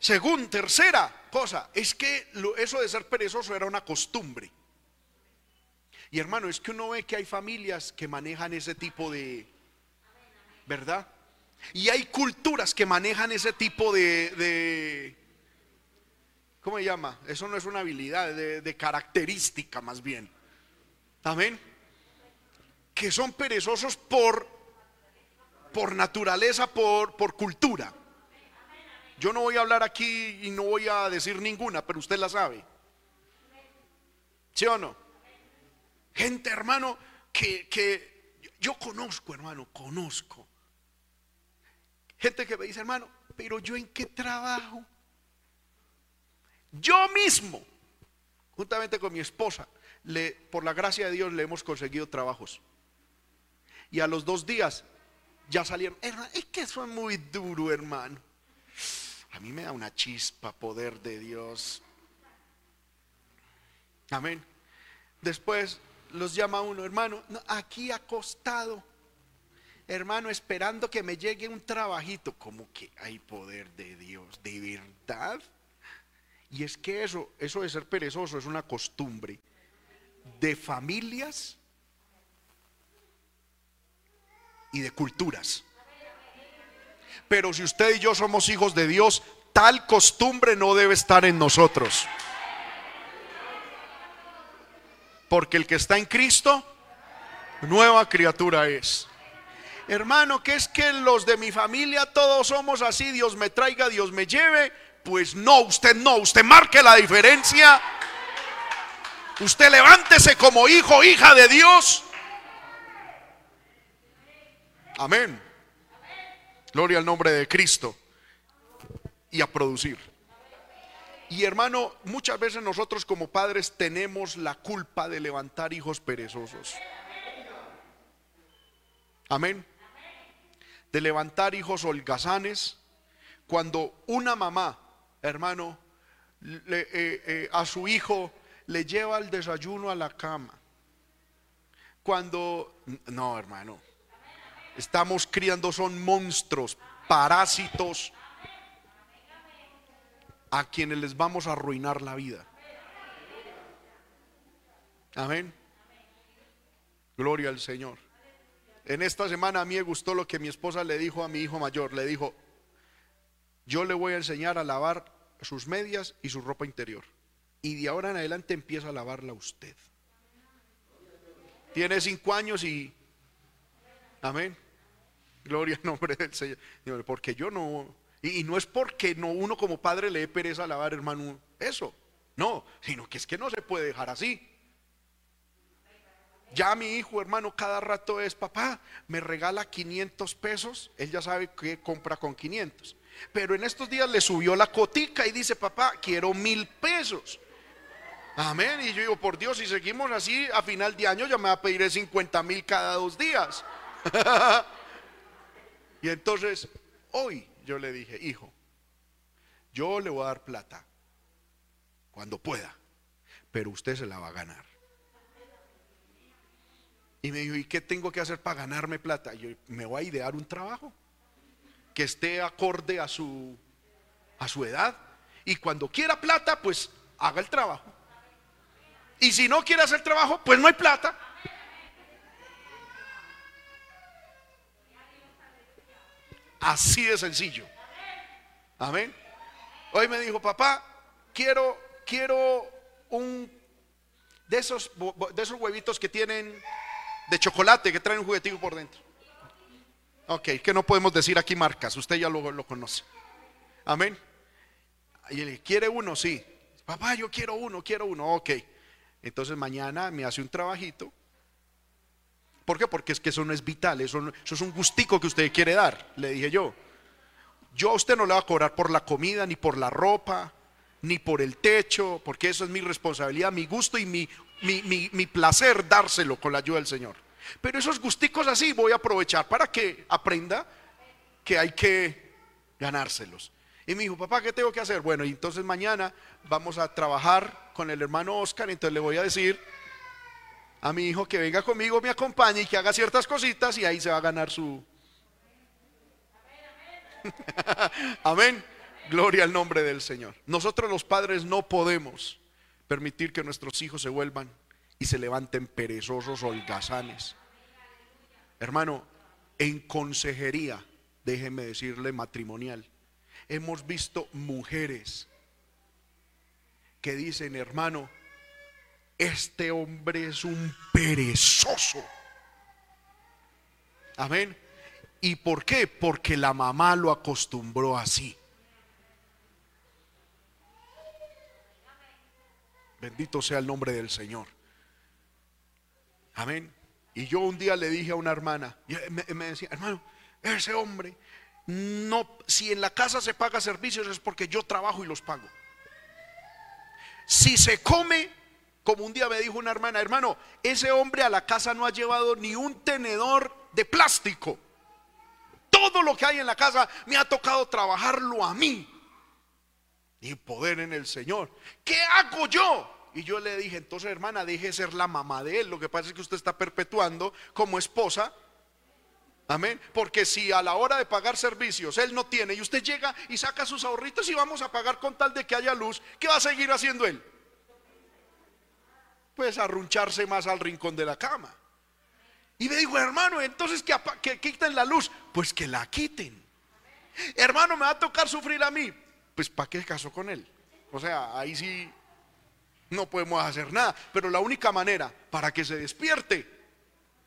[SPEAKER 1] Según, tercera cosa, es que eso de ser perezoso era una costumbre. Y hermano, es que uno ve que hay familias que manejan ese tipo de... ¿Verdad? Y hay culturas que manejan ese tipo de, ¿cómo se llama? Eso no es una habilidad, de, característica más bien. Amén. Que son perezosos por, por naturaleza, por, por cultura. Yo no voy a hablar aquí y no voy a decir ninguna, pero usted la sabe. ¿Sí o no? Gente, hermano, que, que yo conozco, hermano, conozco Gente que me dice, hermano, pero yo en qué trabajo? Yo mismo, juntamente con mi esposa, le, por la gracia de Dios le hemos conseguido trabajos. Y a los dos días ya salieron. es que eso es muy duro, hermano. A mí me da una chispa poder de Dios. Amén. Después los llama uno, hermano, aquí acostado hermano, esperando que me llegue un trabajito. Como que hay poder de Dios, de verdad. Y es que eso, eso de ser perezoso es una costumbre de familias y de culturas. Pero si usted y yo somos hijos de Dios, tal costumbre no debe estar en nosotros. Porque el que está en Cristo, nueva criatura es hermano, que es que los de mi familia todos somos así, Dios me traiga, Dios me lleve. Pues no, usted no, usted marque la diferencia. Usted levántese como hijo, hija de Dios. Amén. Gloria al nombre de Cristo. Y a producir. Y hermano, muchas veces nosotros como padres tenemos la culpa de levantar hijos perezosos. Amén de levantar hijos holgazanes, cuando una mamá, hermano, eh, eh, a su hijo le lleva el desayuno a la cama. Cuando, no, hermano, estamos criando son monstruos, parásitos, a quienes les vamos a arruinar la vida. Amén. Gloria al Señor. En esta semana a mí me gustó lo que mi esposa le dijo a mi hijo mayor. Le dijo, yo le voy a enseñar a lavar sus medias y su ropa interior. Y de ahora en adelante empieza a lavarla usted. Tiene cinco años y... Amén. Gloria al nombre del Señor. Porque yo no... Y, no es porque no, uno como padre le dé pereza a lavar, hermano, eso. No, sino que es que no se puede dejar así. Ya mi hijo, hermano, cada rato es, papá, me regala 500 pesos. Él ya sabe que compra con 500. Pero en estos días le subió la cotica y dice, papá, quiero mil pesos. Amén. Y yo digo, por Dios, si seguimos así, a final de año ya me va a pedir 50 mil cada dos días. y entonces, hoy yo le dije, hijo, yo le voy a dar plata cuando pueda, pero usted se la va a ganar. Y me dijo, ¿y qué tengo que hacer para ganarme plata? yo, me voy a idear un trabajo que esté acorde a su, a su edad. Y cuando quiera plata, pues haga el trabajo. Y si no quiere hacer trabajo, pues no hay plata. Así de sencillo. Amén. Hoy me dijo, papá, quiero, quiero un de esos, de esos huevitos que tienen de chocolate que trae un juguetito por dentro. Ok, que no podemos decir aquí marcas, usted ya lo, lo conoce. Amén. Y él quiere uno, sí. Papá, yo quiero uno, quiero uno. Ok. Entonces mañana me hace un trabajito. ¿Por qué? Porque es que eso no es vital, eso, eso es un gustico que usted quiere dar, le dije yo. Yo a usted no le voy a cobrar por la comida, ni por la ropa, ni por el techo, porque eso es mi responsabilidad, mi gusto y mi, mi, mi placer dárselo con la ayuda del Señor. Pero esos gusticos así voy a aprovechar para que aprenda que hay que ganárselos. Y me dijo, papá, ¿qué tengo que hacer? Bueno, y entonces mañana vamos a trabajar con el hermano Oscar, entonces le voy a decir a mi hijo que venga conmigo, me acompañe y que haga ciertas cositas y ahí se va a ganar su... Amén. Gloria al nombre del Señor. Nosotros los padres no podemos permitir que nuestros hijos se vuelvan y se levanten perezosos holgazanes. Hermano, en consejería, déjeme decirle matrimonial, hemos visto mujeres que dicen, hermano, este hombre es un perezoso. Amén. ¿Y por qué? Porque la mamá lo acostumbró así. Bendito sea el nombre del Señor. Amén. Y yo un día le dije a una hermana, me, me, decía, hermano, ese hombre, no, si en la casa se paga servicios es porque yo trabajo y los pago. Si se come, como un día me dijo una hermana, hermano, ese hombre a la casa no ha llevado ni un tenedor de plástico. Todo lo que hay en la casa me ha tocado trabajarlo a mí. Y poder en el Señor. ¿Qué hago yo? Y yo le dije, entonces hermana, deje ser la mamá de él. Lo que pasa es que usted está perpetuando como esposa. Amén. Porque si a la hora de pagar servicios él no tiene y usted llega y saca sus ahorritos y vamos a pagar con tal de que haya luz, ¿qué va a seguir haciendo él? Pues arruncharse más al rincón de la cama. Y me dijo, hermano, entonces que, que quiten la luz. Pues que la quiten. Hermano, me va a tocar sufrir a mí. Pues ¿para qué caso con él? O sea, ahí sí no podemos hacer nada. Pero la única manera para que se despierte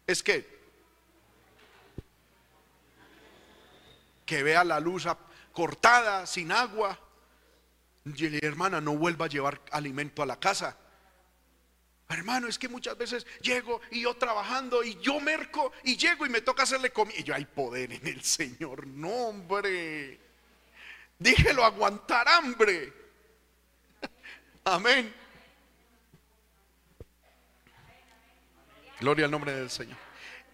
[SPEAKER 1] es que que vea la luz cortada, sin agua. Y hermana, no vuelva a llevar alimento a la casa. Hermano, es que muchas veces llego y yo trabajando y yo merco y llego y me toca hacerle comida. Y yo hay poder en el Señor. No, hombre. Dígelo aguantar hambre. Amén. Gloria al nombre del Señor.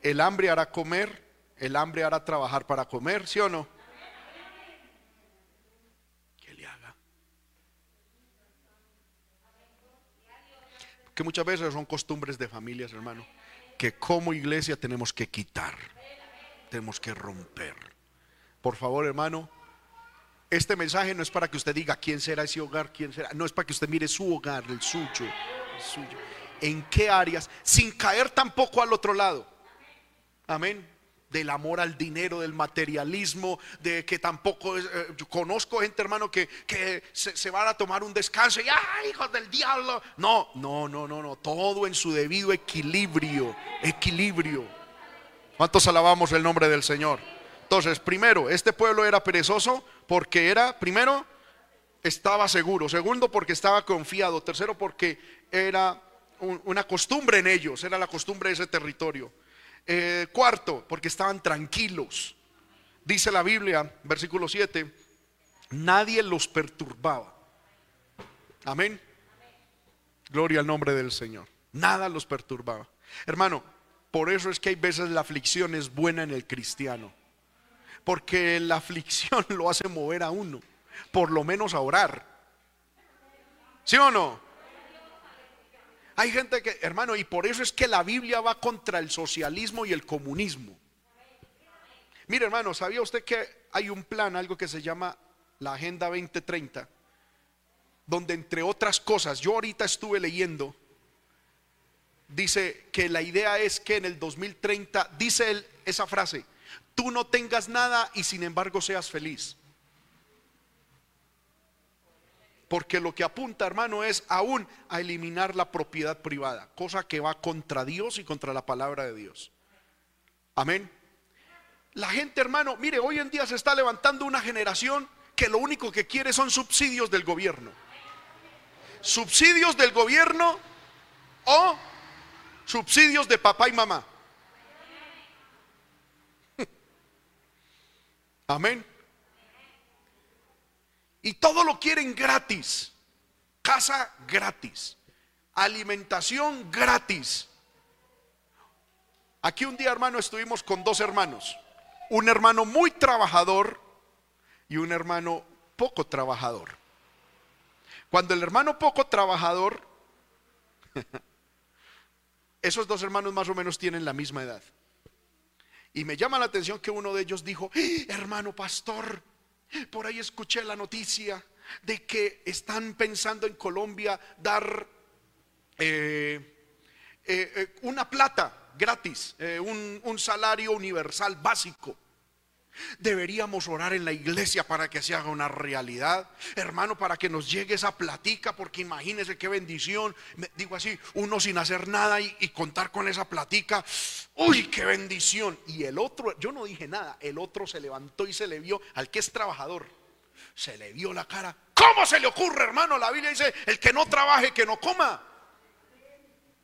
[SPEAKER 1] El hambre hará comer, el hambre hará trabajar para comer, ¿sí o no? Que le haga. Que muchas veces son costumbres de familias, hermano, que como iglesia tenemos que quitar, tenemos que romper. Por favor, hermano, este mensaje no es para que usted diga quién será ese hogar, quién será, no es para que usted mire su hogar, el suyo, el suyo en qué áreas, sin caer tampoco al otro lado. Amén. Del amor al dinero, del materialismo, de que tampoco eh, conozco gente, hermano, que, que se, van a tomar un descanso y ¡ay, hijos del diablo! No, no, no, no, no. Todo en su debido equilibrio. Equilibrio. ¿Cuántos alabamos el nombre del Señor? Entonces, primero, este pueblo era perezoso porque era, primero, estaba seguro. Segundo, porque estaba confiado. Tercero, porque era una costumbre en ellos, era la costumbre de ese territorio. Eh, cuarto, porque estaban tranquilos. Dice la Biblia, versículo 7, nadie los perturbaba. Amén. Gloria al nombre del Señor. Nada los perturbaba. Hermano, por eso es que hay veces la aflicción es buena en el cristiano. Porque la aflicción lo hace mover a uno, por lo menos a orar. ¿Sí o no? Hay gente que, hermano, y por eso es que la Biblia va contra el socialismo y el comunismo. Mire, hermano, ¿sabía usted que hay un plan, algo que se llama la Agenda 2030? Donde entre otras cosas, yo ahorita estuve leyendo, dice que la idea es que en el 2030, dice él esa frase, tú no tengas nada y sin embargo seas feliz. Porque lo que apunta, hermano, es aún a eliminar la propiedad privada, cosa que va contra Dios y contra la palabra de Dios. Amén. La gente, hermano, mire, hoy en día se está levantando una generación que lo único que quiere son subsidios del gobierno. subsidios del gobierno o subsidios de papá y mamá. Amén. Y todo lo quieren gratis. Casa gratis. Alimentación gratis. Aquí un día, hermano, estuvimos con dos hermanos. Un hermano muy trabajador y un hermano poco trabajador. Cuando el hermano poco trabajador, esos dos hermanos más o menos tienen la misma edad. Y me llama la atención que uno de ellos dijo, ¡Eh, hermano pastor, por ahí escuché la noticia de que están pensando en Colombia dar eh, eh, una plata gratis, un, un salario universal básico Deberíamos orar en la iglesia para que se haga una realidad. Hermano, para que nos llegue esa platica, porque imagínese qué bendición. digo así, uno sin hacer nada y, y, contar con esa platica. Uy, qué bendición. Y el otro, yo no dije nada, el otro se levantó y se le vio al que es trabajador. Se le vio la cara. ¿Cómo se le ocurre, hermano? La Biblia dice, el que no trabaje, que no coma.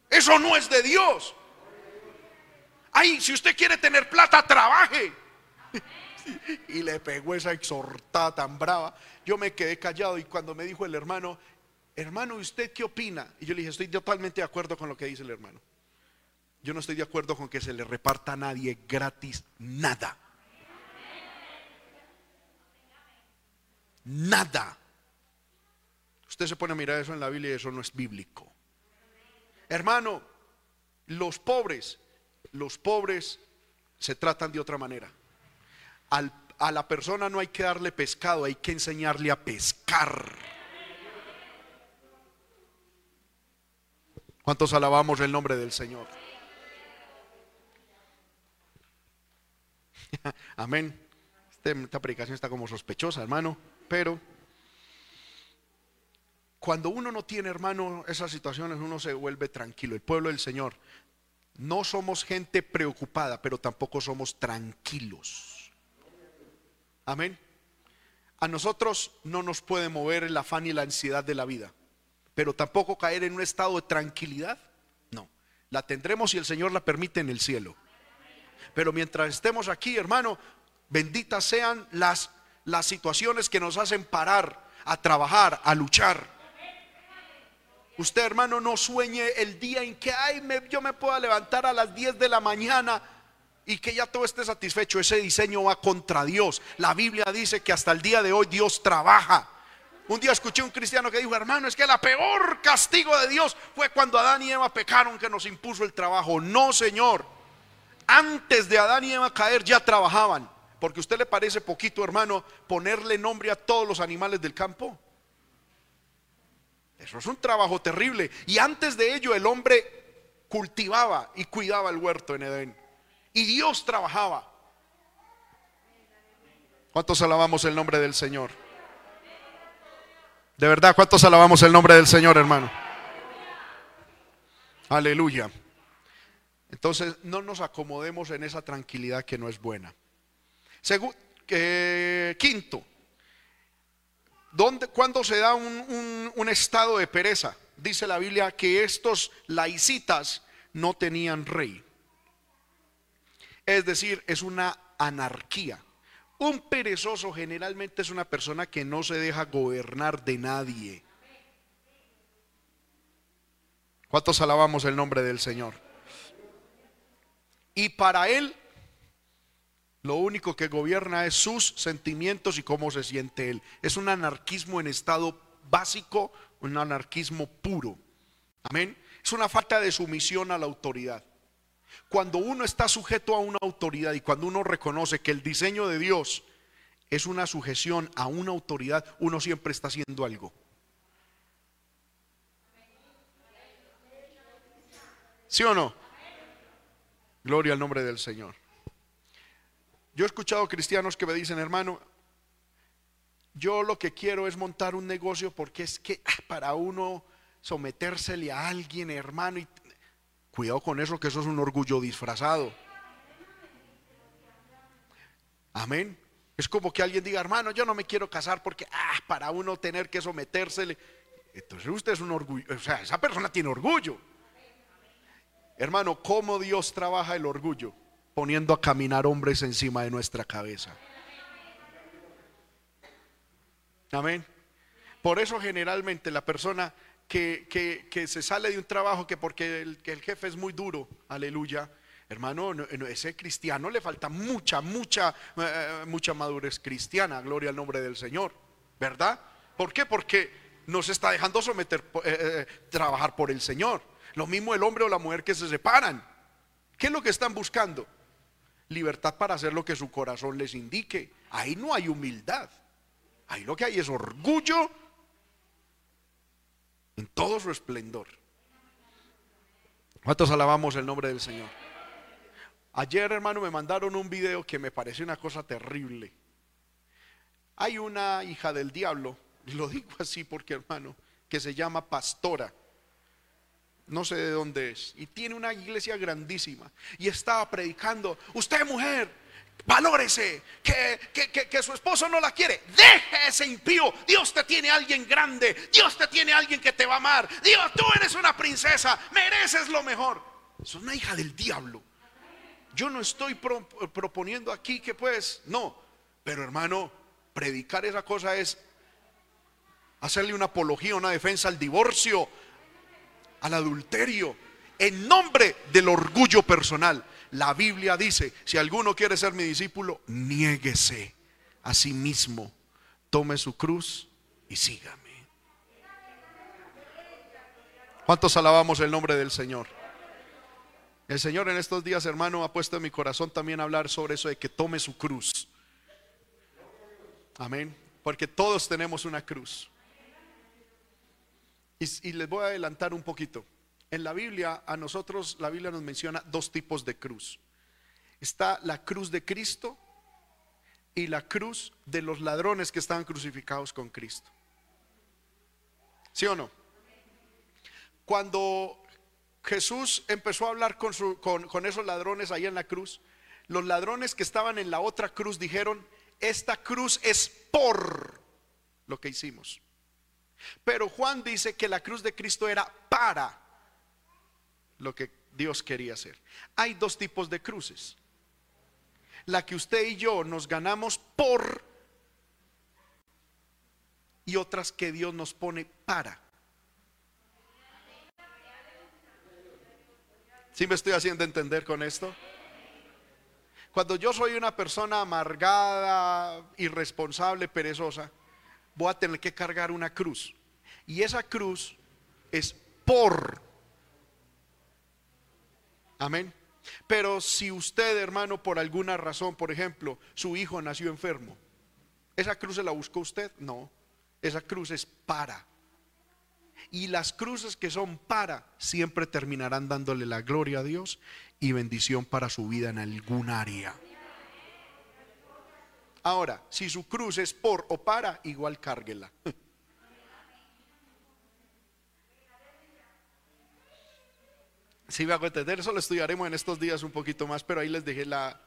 [SPEAKER 1] Eso no es de Dios. Ay, si usted quiere tener plata, trabaje y le pegó esa exhortada tan brava. Yo me quedé callado y cuando me dijo el hermano, hermano, ¿usted qué opina? Y yo le dije, estoy totalmente de acuerdo con lo que dice el hermano. Yo no estoy de acuerdo con que se le reparta a nadie gratis nada. Nada. Usted se pone a mirar eso en la Biblia y eso no es bíblico. Hermano, los pobres, los pobres se tratan de otra manera a la persona no hay que darle pescado, hay que enseñarle a pescar. ¿Cuántos alabamos el nombre del Señor? Amén. Este, esta predicación está como sospechosa, hermano, pero cuando uno no tiene, hermano, esas situaciones, uno se vuelve tranquilo. El pueblo del Señor, no somos gente preocupada, pero tampoco somos tranquilos. Amén. A nosotros no nos puede mover el afán y la ansiedad de la vida, pero tampoco caer en un estado de tranquilidad. No, la tendremos si el Señor la permite en el cielo. Pero mientras estemos aquí, hermano, benditas sean las, las situaciones que nos hacen parar a trabajar, a luchar. Usted, hermano, no sueñe el día en que ay, yo me pueda levantar a las 10 de la mañana y que ya todo esté satisfecho, ese diseño va contra Dios. La Biblia dice que hasta el día de hoy Dios trabaja. Un día escuché un cristiano que dijo, hermano, es que la peor castigo de Dios fue cuando Adán y Eva pecaron que nos impuso el trabajo. No, Señor. Antes de Adán y Eva caer ya trabajaban. Porque a usted le parece poquito, hermano, ponerle nombre a todos los animales del campo. Eso es un trabajo terrible. Y antes de ello el hombre cultivaba y cuidaba el huerto en Edén. Y Dios trabajaba. ¿Cuántos alabamos el nombre del Señor? De verdad, ¿cuántos alabamos el nombre del Señor, hermano? Aleluya. Entonces, no nos acomodemos en esa tranquilidad que no es buena. Segundo, quinto, ¿dónde, ¿cuándo se da un, un estado de pereza? Dice la Biblia que estos laicitas no tenían rey. Es decir, es una anarquía. Un perezoso generalmente es una persona que no se deja gobernar de nadie. ¿Cuántos alabamos el nombre del Señor? Y para él, lo único que gobierna es sus sentimientos y cómo se siente él. Es un anarquismo en estado básico, un anarquismo puro. Amén. Es una falta de sumisión a la autoridad. Cuando uno está sujeto a una autoridad y cuando uno reconoce que el diseño de Dios es una sujeción a una autoridad, uno siempre está haciendo algo. ¿Sí o no? Gloria al nombre del Señor. Yo he escuchado cristianos que me dicen, hermano, yo lo que quiero es montar un negocio porque es que ah, para uno sometérsele a alguien, hermano, y Cuidado con eso, que eso es un orgullo disfrazado. Amén. Es como que alguien diga, hermano, yo no me quiero casar porque, ah, para uno tener que sometérsele. Entonces usted es un orgullo, o sea, esa persona tiene orgullo. Hermano, ¿cómo Dios trabaja el orgullo? Poniendo a caminar hombres encima de nuestra cabeza. Amén. Por eso generalmente la persona que, se sale de un trabajo que porque el, que el jefe es muy duro, aleluya, hermano, ese cristiano le falta mucha, mucha, eh, mucha madurez cristiana, gloria al nombre del Señor, ¿verdad? ¿Por qué? Porque no se está dejando someter, eh, eh, trabajar por el Señor. Lo mismo el hombre o la mujer que se separan. ¿Qué es lo que están buscando? Libertad para hacer lo que su corazón les indique. Ahí no hay humildad. Ahí lo que hay es orgullo en todo su esplendor. ¿Cuántos alabamos el nombre del Señor? Ayer, hermano, me mandaron un video que me parece una cosa terrible. Hay una hija del diablo, lo digo así porque, hermano, que se llama Pastora. No sé de dónde es. Y tiene una iglesia grandísima. Y estaba predicando, usted mujer, Valórese, que, que, su esposo no la quiere. Deje ese impío. Dios te tiene alguien grande. Dios te tiene alguien que te va a amar. Dios, tú eres una princesa. Mereces lo mejor. Es una hija del diablo. Yo no estoy proponiendo aquí que pues, no. Pero hermano, predicar esa cosa es hacerle una apología, una defensa al divorcio, al adulterio, en nombre del orgullo personal. La Biblia dice, si alguno quiere ser mi discípulo, niéguese a sí mismo, tome su cruz y sígame. ¿Cuántos alabamos el nombre del Señor? El Señor en estos días, hermano, ha puesto en mi corazón también hablar sobre eso de que tome su cruz. Amén. Porque todos tenemos una cruz. Y, y les voy a adelantar un poquito. En la Biblia, a nosotros la Biblia nos menciona dos tipos de cruz. Está la cruz de Cristo y la cruz de los ladrones que estaban crucificados con Cristo. ¿Sí o no? Cuando Jesús empezó a hablar con, esos ladrones ahí en la cruz, los ladrones que estaban en la otra cruz dijeron, esta cruz es por lo que hicimos. Pero Juan dice que la cruz de Cristo era para lo que Dios quería hacer. Hay dos tipos de cruces. La que usted y yo nos ganamos por y otras que Dios nos pone para. ¿Sí me estoy haciendo entender con esto? Cuando yo soy una persona amargada, irresponsable, perezosa, voy a tener que cargar una cruz. Y esa cruz es por Amén. Pero si usted, hermano, por alguna razón, por ejemplo, su hijo nació enfermo, ¿esa cruz se la buscó usted? No, esa cruz es para. Y las cruces que son para siempre terminarán dándole la gloria a Dios y bendición para su vida en algún área. Ahora, si su cruz es por o para, igual cárguela. Si me hago entender, eso lo estudiaremos en estos días un poquito más, pero ahí les dejé la,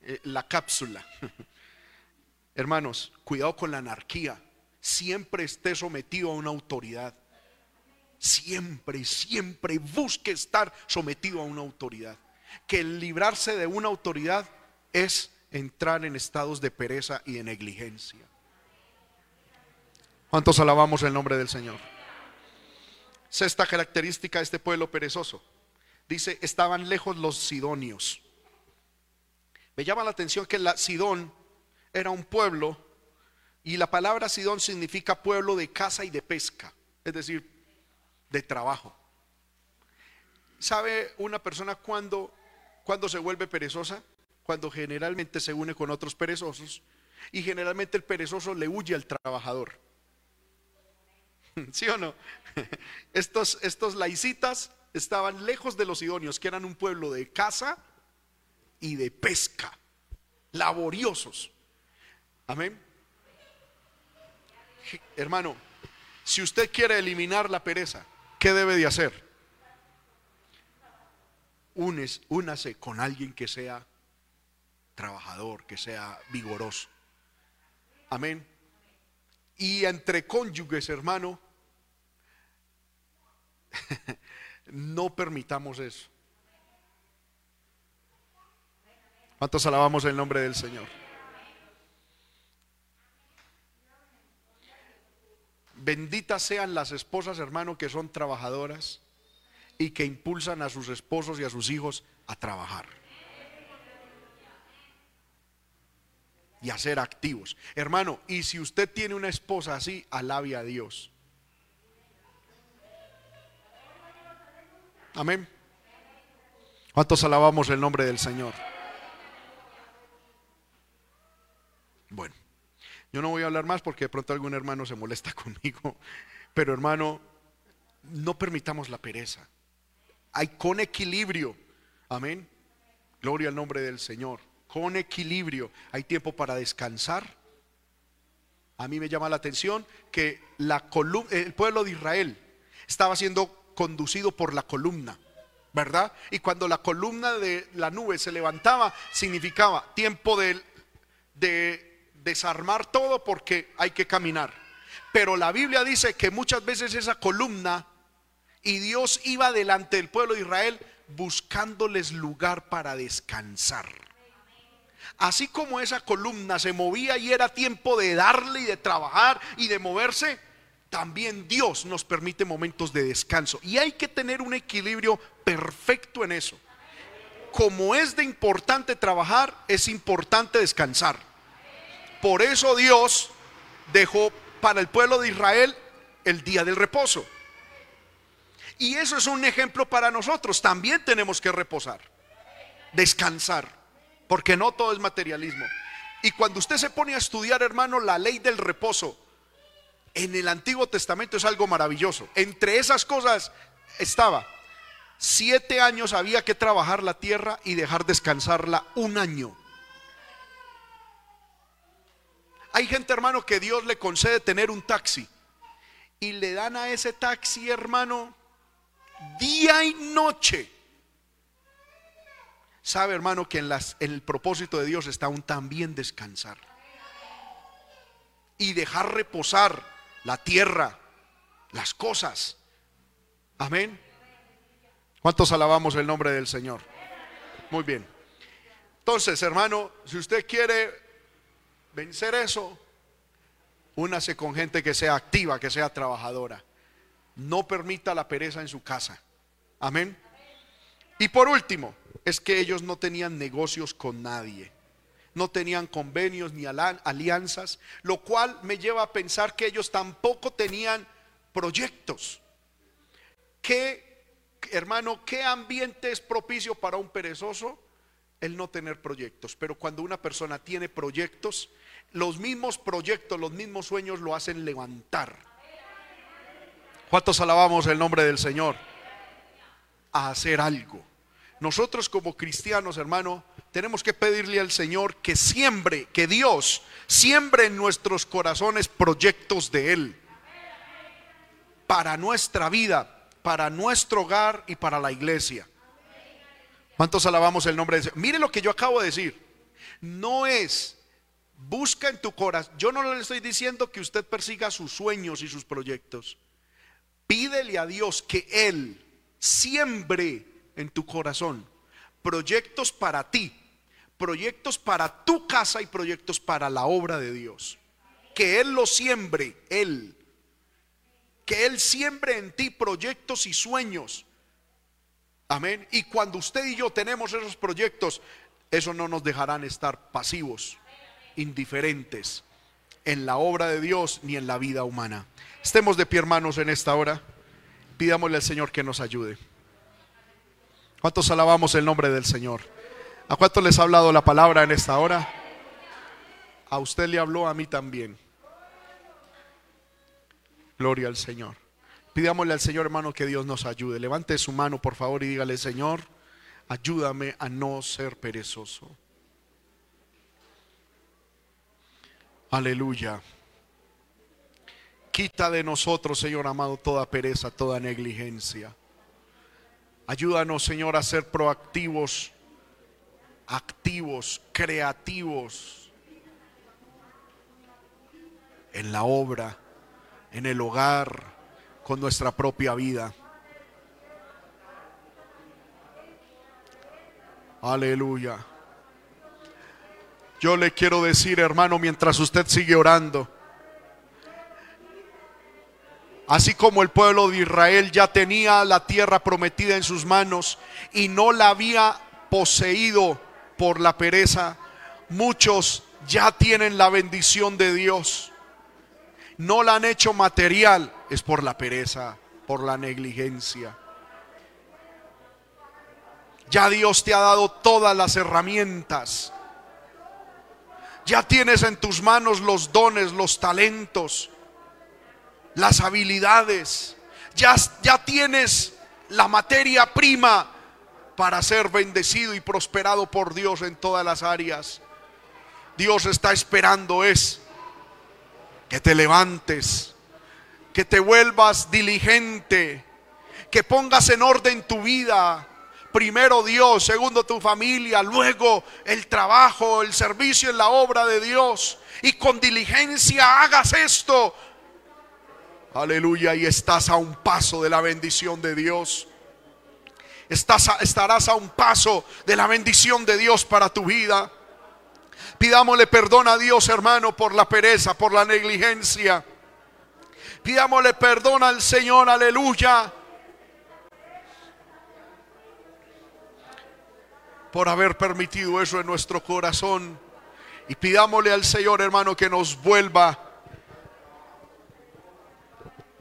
[SPEAKER 1] eh, la cápsula. Hermanos, cuidado con la anarquía. Siempre esté sometido a una autoridad. Siempre, siempre busque estar sometido a una autoridad. Que el librarse de una autoridad es entrar en estados de pereza y de negligencia. ¿Cuántos alabamos el nombre del Señor? Sexta característica de este pueblo perezoso. Dice, estaban lejos los sidonios. Me llama la atención que la Sidón era un pueblo y la palabra Sidón significa pueblo de caza y de pesca, es decir, de trabajo. ¿Sabe una persona cuando, cuando se vuelve perezosa? Cuando generalmente se une con otros perezosos y generalmente el perezoso le huye al trabajador. ¿Sí o no? Estos, estos laicitas estaban lejos de los idóneos, que eran un pueblo de caza y de pesca, laboriosos. Amén. Hermano, si usted quiere eliminar la pereza, ¿qué debe de hacer? Unes, únase con alguien que sea trabajador, que sea vigoroso. Amén. Y entre cónyuges, hermano, no permitamos eso. ¿Cuántos alabamos el nombre del Señor? Benditas sean las esposas, hermano, que son trabajadoras y que impulsan a sus esposos y a sus hijos a trabajar. Y a ser activos. Hermano, y si usted tiene una esposa así, alabe a Dios. Amén. ¿Cuántos alabamos el nombre del Señor? Bueno. Yo no voy a hablar más porque de pronto algún hermano se molesta conmigo, pero hermano, no permitamos la pereza. Hay con equilibrio. Amén. Gloria al nombre del Señor. Con equilibrio. Hay tiempo para descansar. A mí me llama la atención que la el pueblo de Israel estaba siendo conducido por la columna, ¿verdad? Y cuando la columna de la nube se levantaba, significaba tiempo de, de desarmar todo porque hay que caminar. Pero la Biblia dice que muchas veces esa columna y Dios iba delante del pueblo de Israel buscándoles lugar para descansar. Así como esa columna se movía y era tiempo de darle y de trabajar y de moverse, también Dios nos permite momentos de descanso. Y hay que tener un equilibrio perfecto en eso. Como es de importante trabajar, es importante descansar. Por eso Dios dejó para el pueblo de Israel el día del reposo. Y eso es un ejemplo para nosotros. También tenemos que reposar, descansar, porque no todo es materialismo. Y cuando usted se pone a estudiar, hermano, la ley del reposo en el Antiguo Testamento es algo maravilloso. Entre esas cosas estaba, siete años había que trabajar la tierra y dejar descansarla un año. Hay gente, hermano, que Dios le concede tener un taxi y le dan a ese taxi, hermano, día y noche. Sabe, hermano, que en, las, en el propósito de Dios está un también descansar y dejar reposar la tierra, las cosas. Amén. ¿Cuántos alabamos el nombre del Señor? Muy bien. Entonces, hermano, si usted quiere vencer eso, únase con gente que sea activa, que sea trabajadora. No permita la pereza en su casa. Amén. Y por último, es que ellos no tenían negocios con nadie. No tenían convenios ni alianzas, lo cual me lleva a pensar que ellos tampoco tenían proyectos. ¿Qué, hermano, qué ambiente es propicio para un perezoso? El no tener proyectos. Pero cuando una persona tiene proyectos, los mismos proyectos, los mismos sueños lo hacen levantar. ¿Cuántos alabamos el nombre del Señor? A hacer algo. Nosotros como cristianos, hermano, tenemos que pedirle al Señor que siembre, que Dios siembre en nuestros corazones proyectos de Él. Para nuestra vida, para nuestro hogar y para la iglesia. ¿Cuántos alabamos el nombre del Señor? Mire lo que yo acabo de decir. No es Busca en tu corazón. Yo no le estoy diciendo que usted persiga sus sueños y sus proyectos. Pídele a Dios que Él siembre en tu corazón proyectos para ti, proyectos para tu casa y proyectos para la obra de Dios. Que Él lo siembre, Él. Que Él siembre en ti proyectos y sueños. Amén. Y cuando usted y yo tenemos esos proyectos, eso no nos dejarán estar pasivos indiferentes en la obra de Dios ni en la vida humana. Estemos de pie, hermanos, en esta hora. Pidámosle al Señor que nos ayude. ¿Cuántos alabamos el nombre del Señor? ¿A cuántos les ha hablado la palabra en esta hora? A usted le habló, a mí también. Gloria al Señor. Pidámosle al Señor, hermano, que Dios nos ayude. Levante su mano, por favor, y dígale, Señor, ayúdame a no ser perezoso. Aleluya. Quita de nosotros, Señor amado, toda pereza, toda negligencia. Ayúdanos, Señor, a ser proactivos, activos, creativos en la obra, en el hogar, con nuestra propia vida. Aleluya. Yo le quiero decir, hermano, mientras usted sigue orando, así como el pueblo de Israel ya tenía la tierra prometida en sus manos y no la había poseído por la pereza, muchos ya tienen la bendición de Dios. No la han hecho material, es por la pereza, por la negligencia. Ya Dios te ha dado todas las herramientas. Ya tienes en tus manos los dones, los talentos, las habilidades. Ya, ya tienes la materia prima para ser bendecido y prosperado por Dios en todas las áreas. Dios está esperando es que te levantes, que te vuelvas diligente, que pongas en orden tu vida, Primero Dios, segundo tu familia, luego el trabajo, el servicio en la obra de Dios. Y con diligencia hagas esto. Aleluya, y estás a un paso de la bendición de Dios. Estás estarás a un paso de la bendición de Dios para tu vida. Pidámosle perdón a Dios, hermano, por la pereza, por la negligencia. Pidámosle perdón al Señor, aleluya por haber permitido eso en nuestro corazón. Y pidámosle al Señor, hermano, que nos vuelva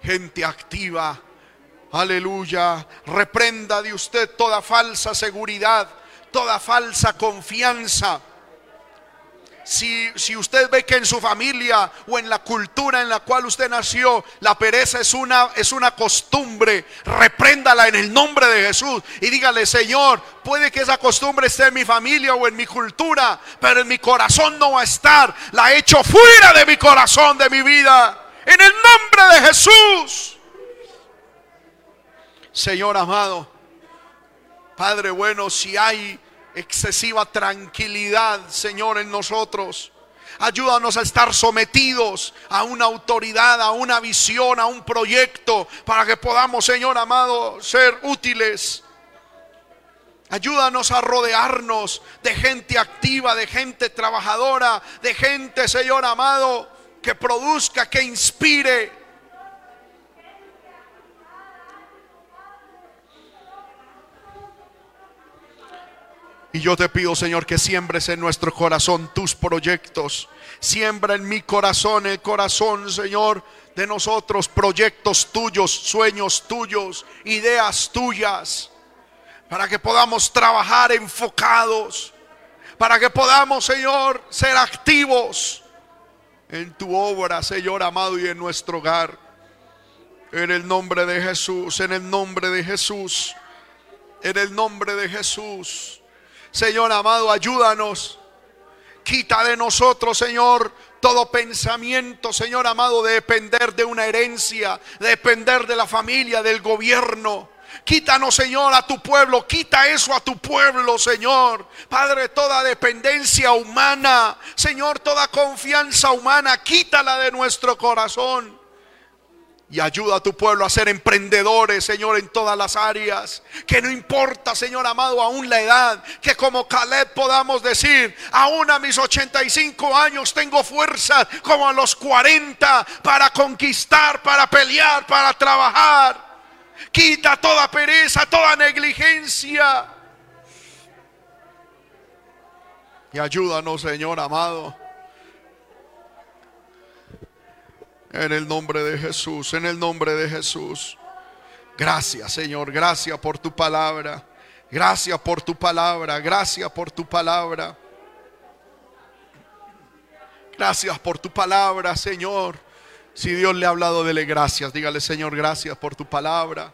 [SPEAKER 1] gente activa. Aleluya. Reprenda de usted toda falsa seguridad, toda falsa confianza si, usted ve que en su familia o en la cultura en la cual usted nació, la pereza es una, es una costumbre, repréndala en el nombre de Jesús y dígale, Señor, puede que esa costumbre esté en mi familia o en mi cultura, pero en mi corazón no va a estar. La he hecho fuera de mi corazón, de mi vida. En el nombre de Jesús. Señor amado, Padre bueno, si hay excesiva tranquilidad, Señor, en nosotros. Ayúdanos a estar sometidos a una autoridad, a una visión, a un proyecto, para que podamos, Señor amado, ser útiles. Ayúdanos a rodearnos de gente activa, de gente trabajadora, de gente, Señor amado, que produzca, que inspire, Y yo te pido, Señor, que siembres en nuestro corazón tus proyectos. Siembra en mi corazón, el corazón, Señor, de nosotros, proyectos tuyos, sueños tuyos, ideas tuyas, para que podamos trabajar enfocados, para que podamos, Señor, ser activos en tu obra, Señor amado, y en nuestro hogar. En el nombre de Jesús, en el nombre de Jesús, en el nombre de Jesús. Señor amado, ayúdanos. Quita de nosotros, Señor, todo pensamiento, Señor amado, de depender de una herencia, de depender de la familia, del gobierno. Quítanos, Señor, a tu pueblo. Quita eso a tu pueblo, Señor. Padre, toda dependencia humana. Señor, toda confianza humana. Quítala de nuestro corazón. Y ayuda a tu pueblo a ser emprendedores, Señor, en todas las áreas. Que no importa, Señor amado, aún la edad. Que como Caleb podamos decir, aún a mis 85 años tengo fuerza como a los 40 para conquistar, para pelear, para trabajar. Quita toda pereza, toda negligencia. Y ayúdanos, Señor amado En el nombre de Jesús, en el nombre de Jesús. Gracias, Señor, gracias por tu palabra. Gracias por tu palabra, gracias por tu palabra. Gracias por tu palabra, Señor. Si Dios le ha hablado, dele gracias. Dígale, Señor, gracias por tu palabra.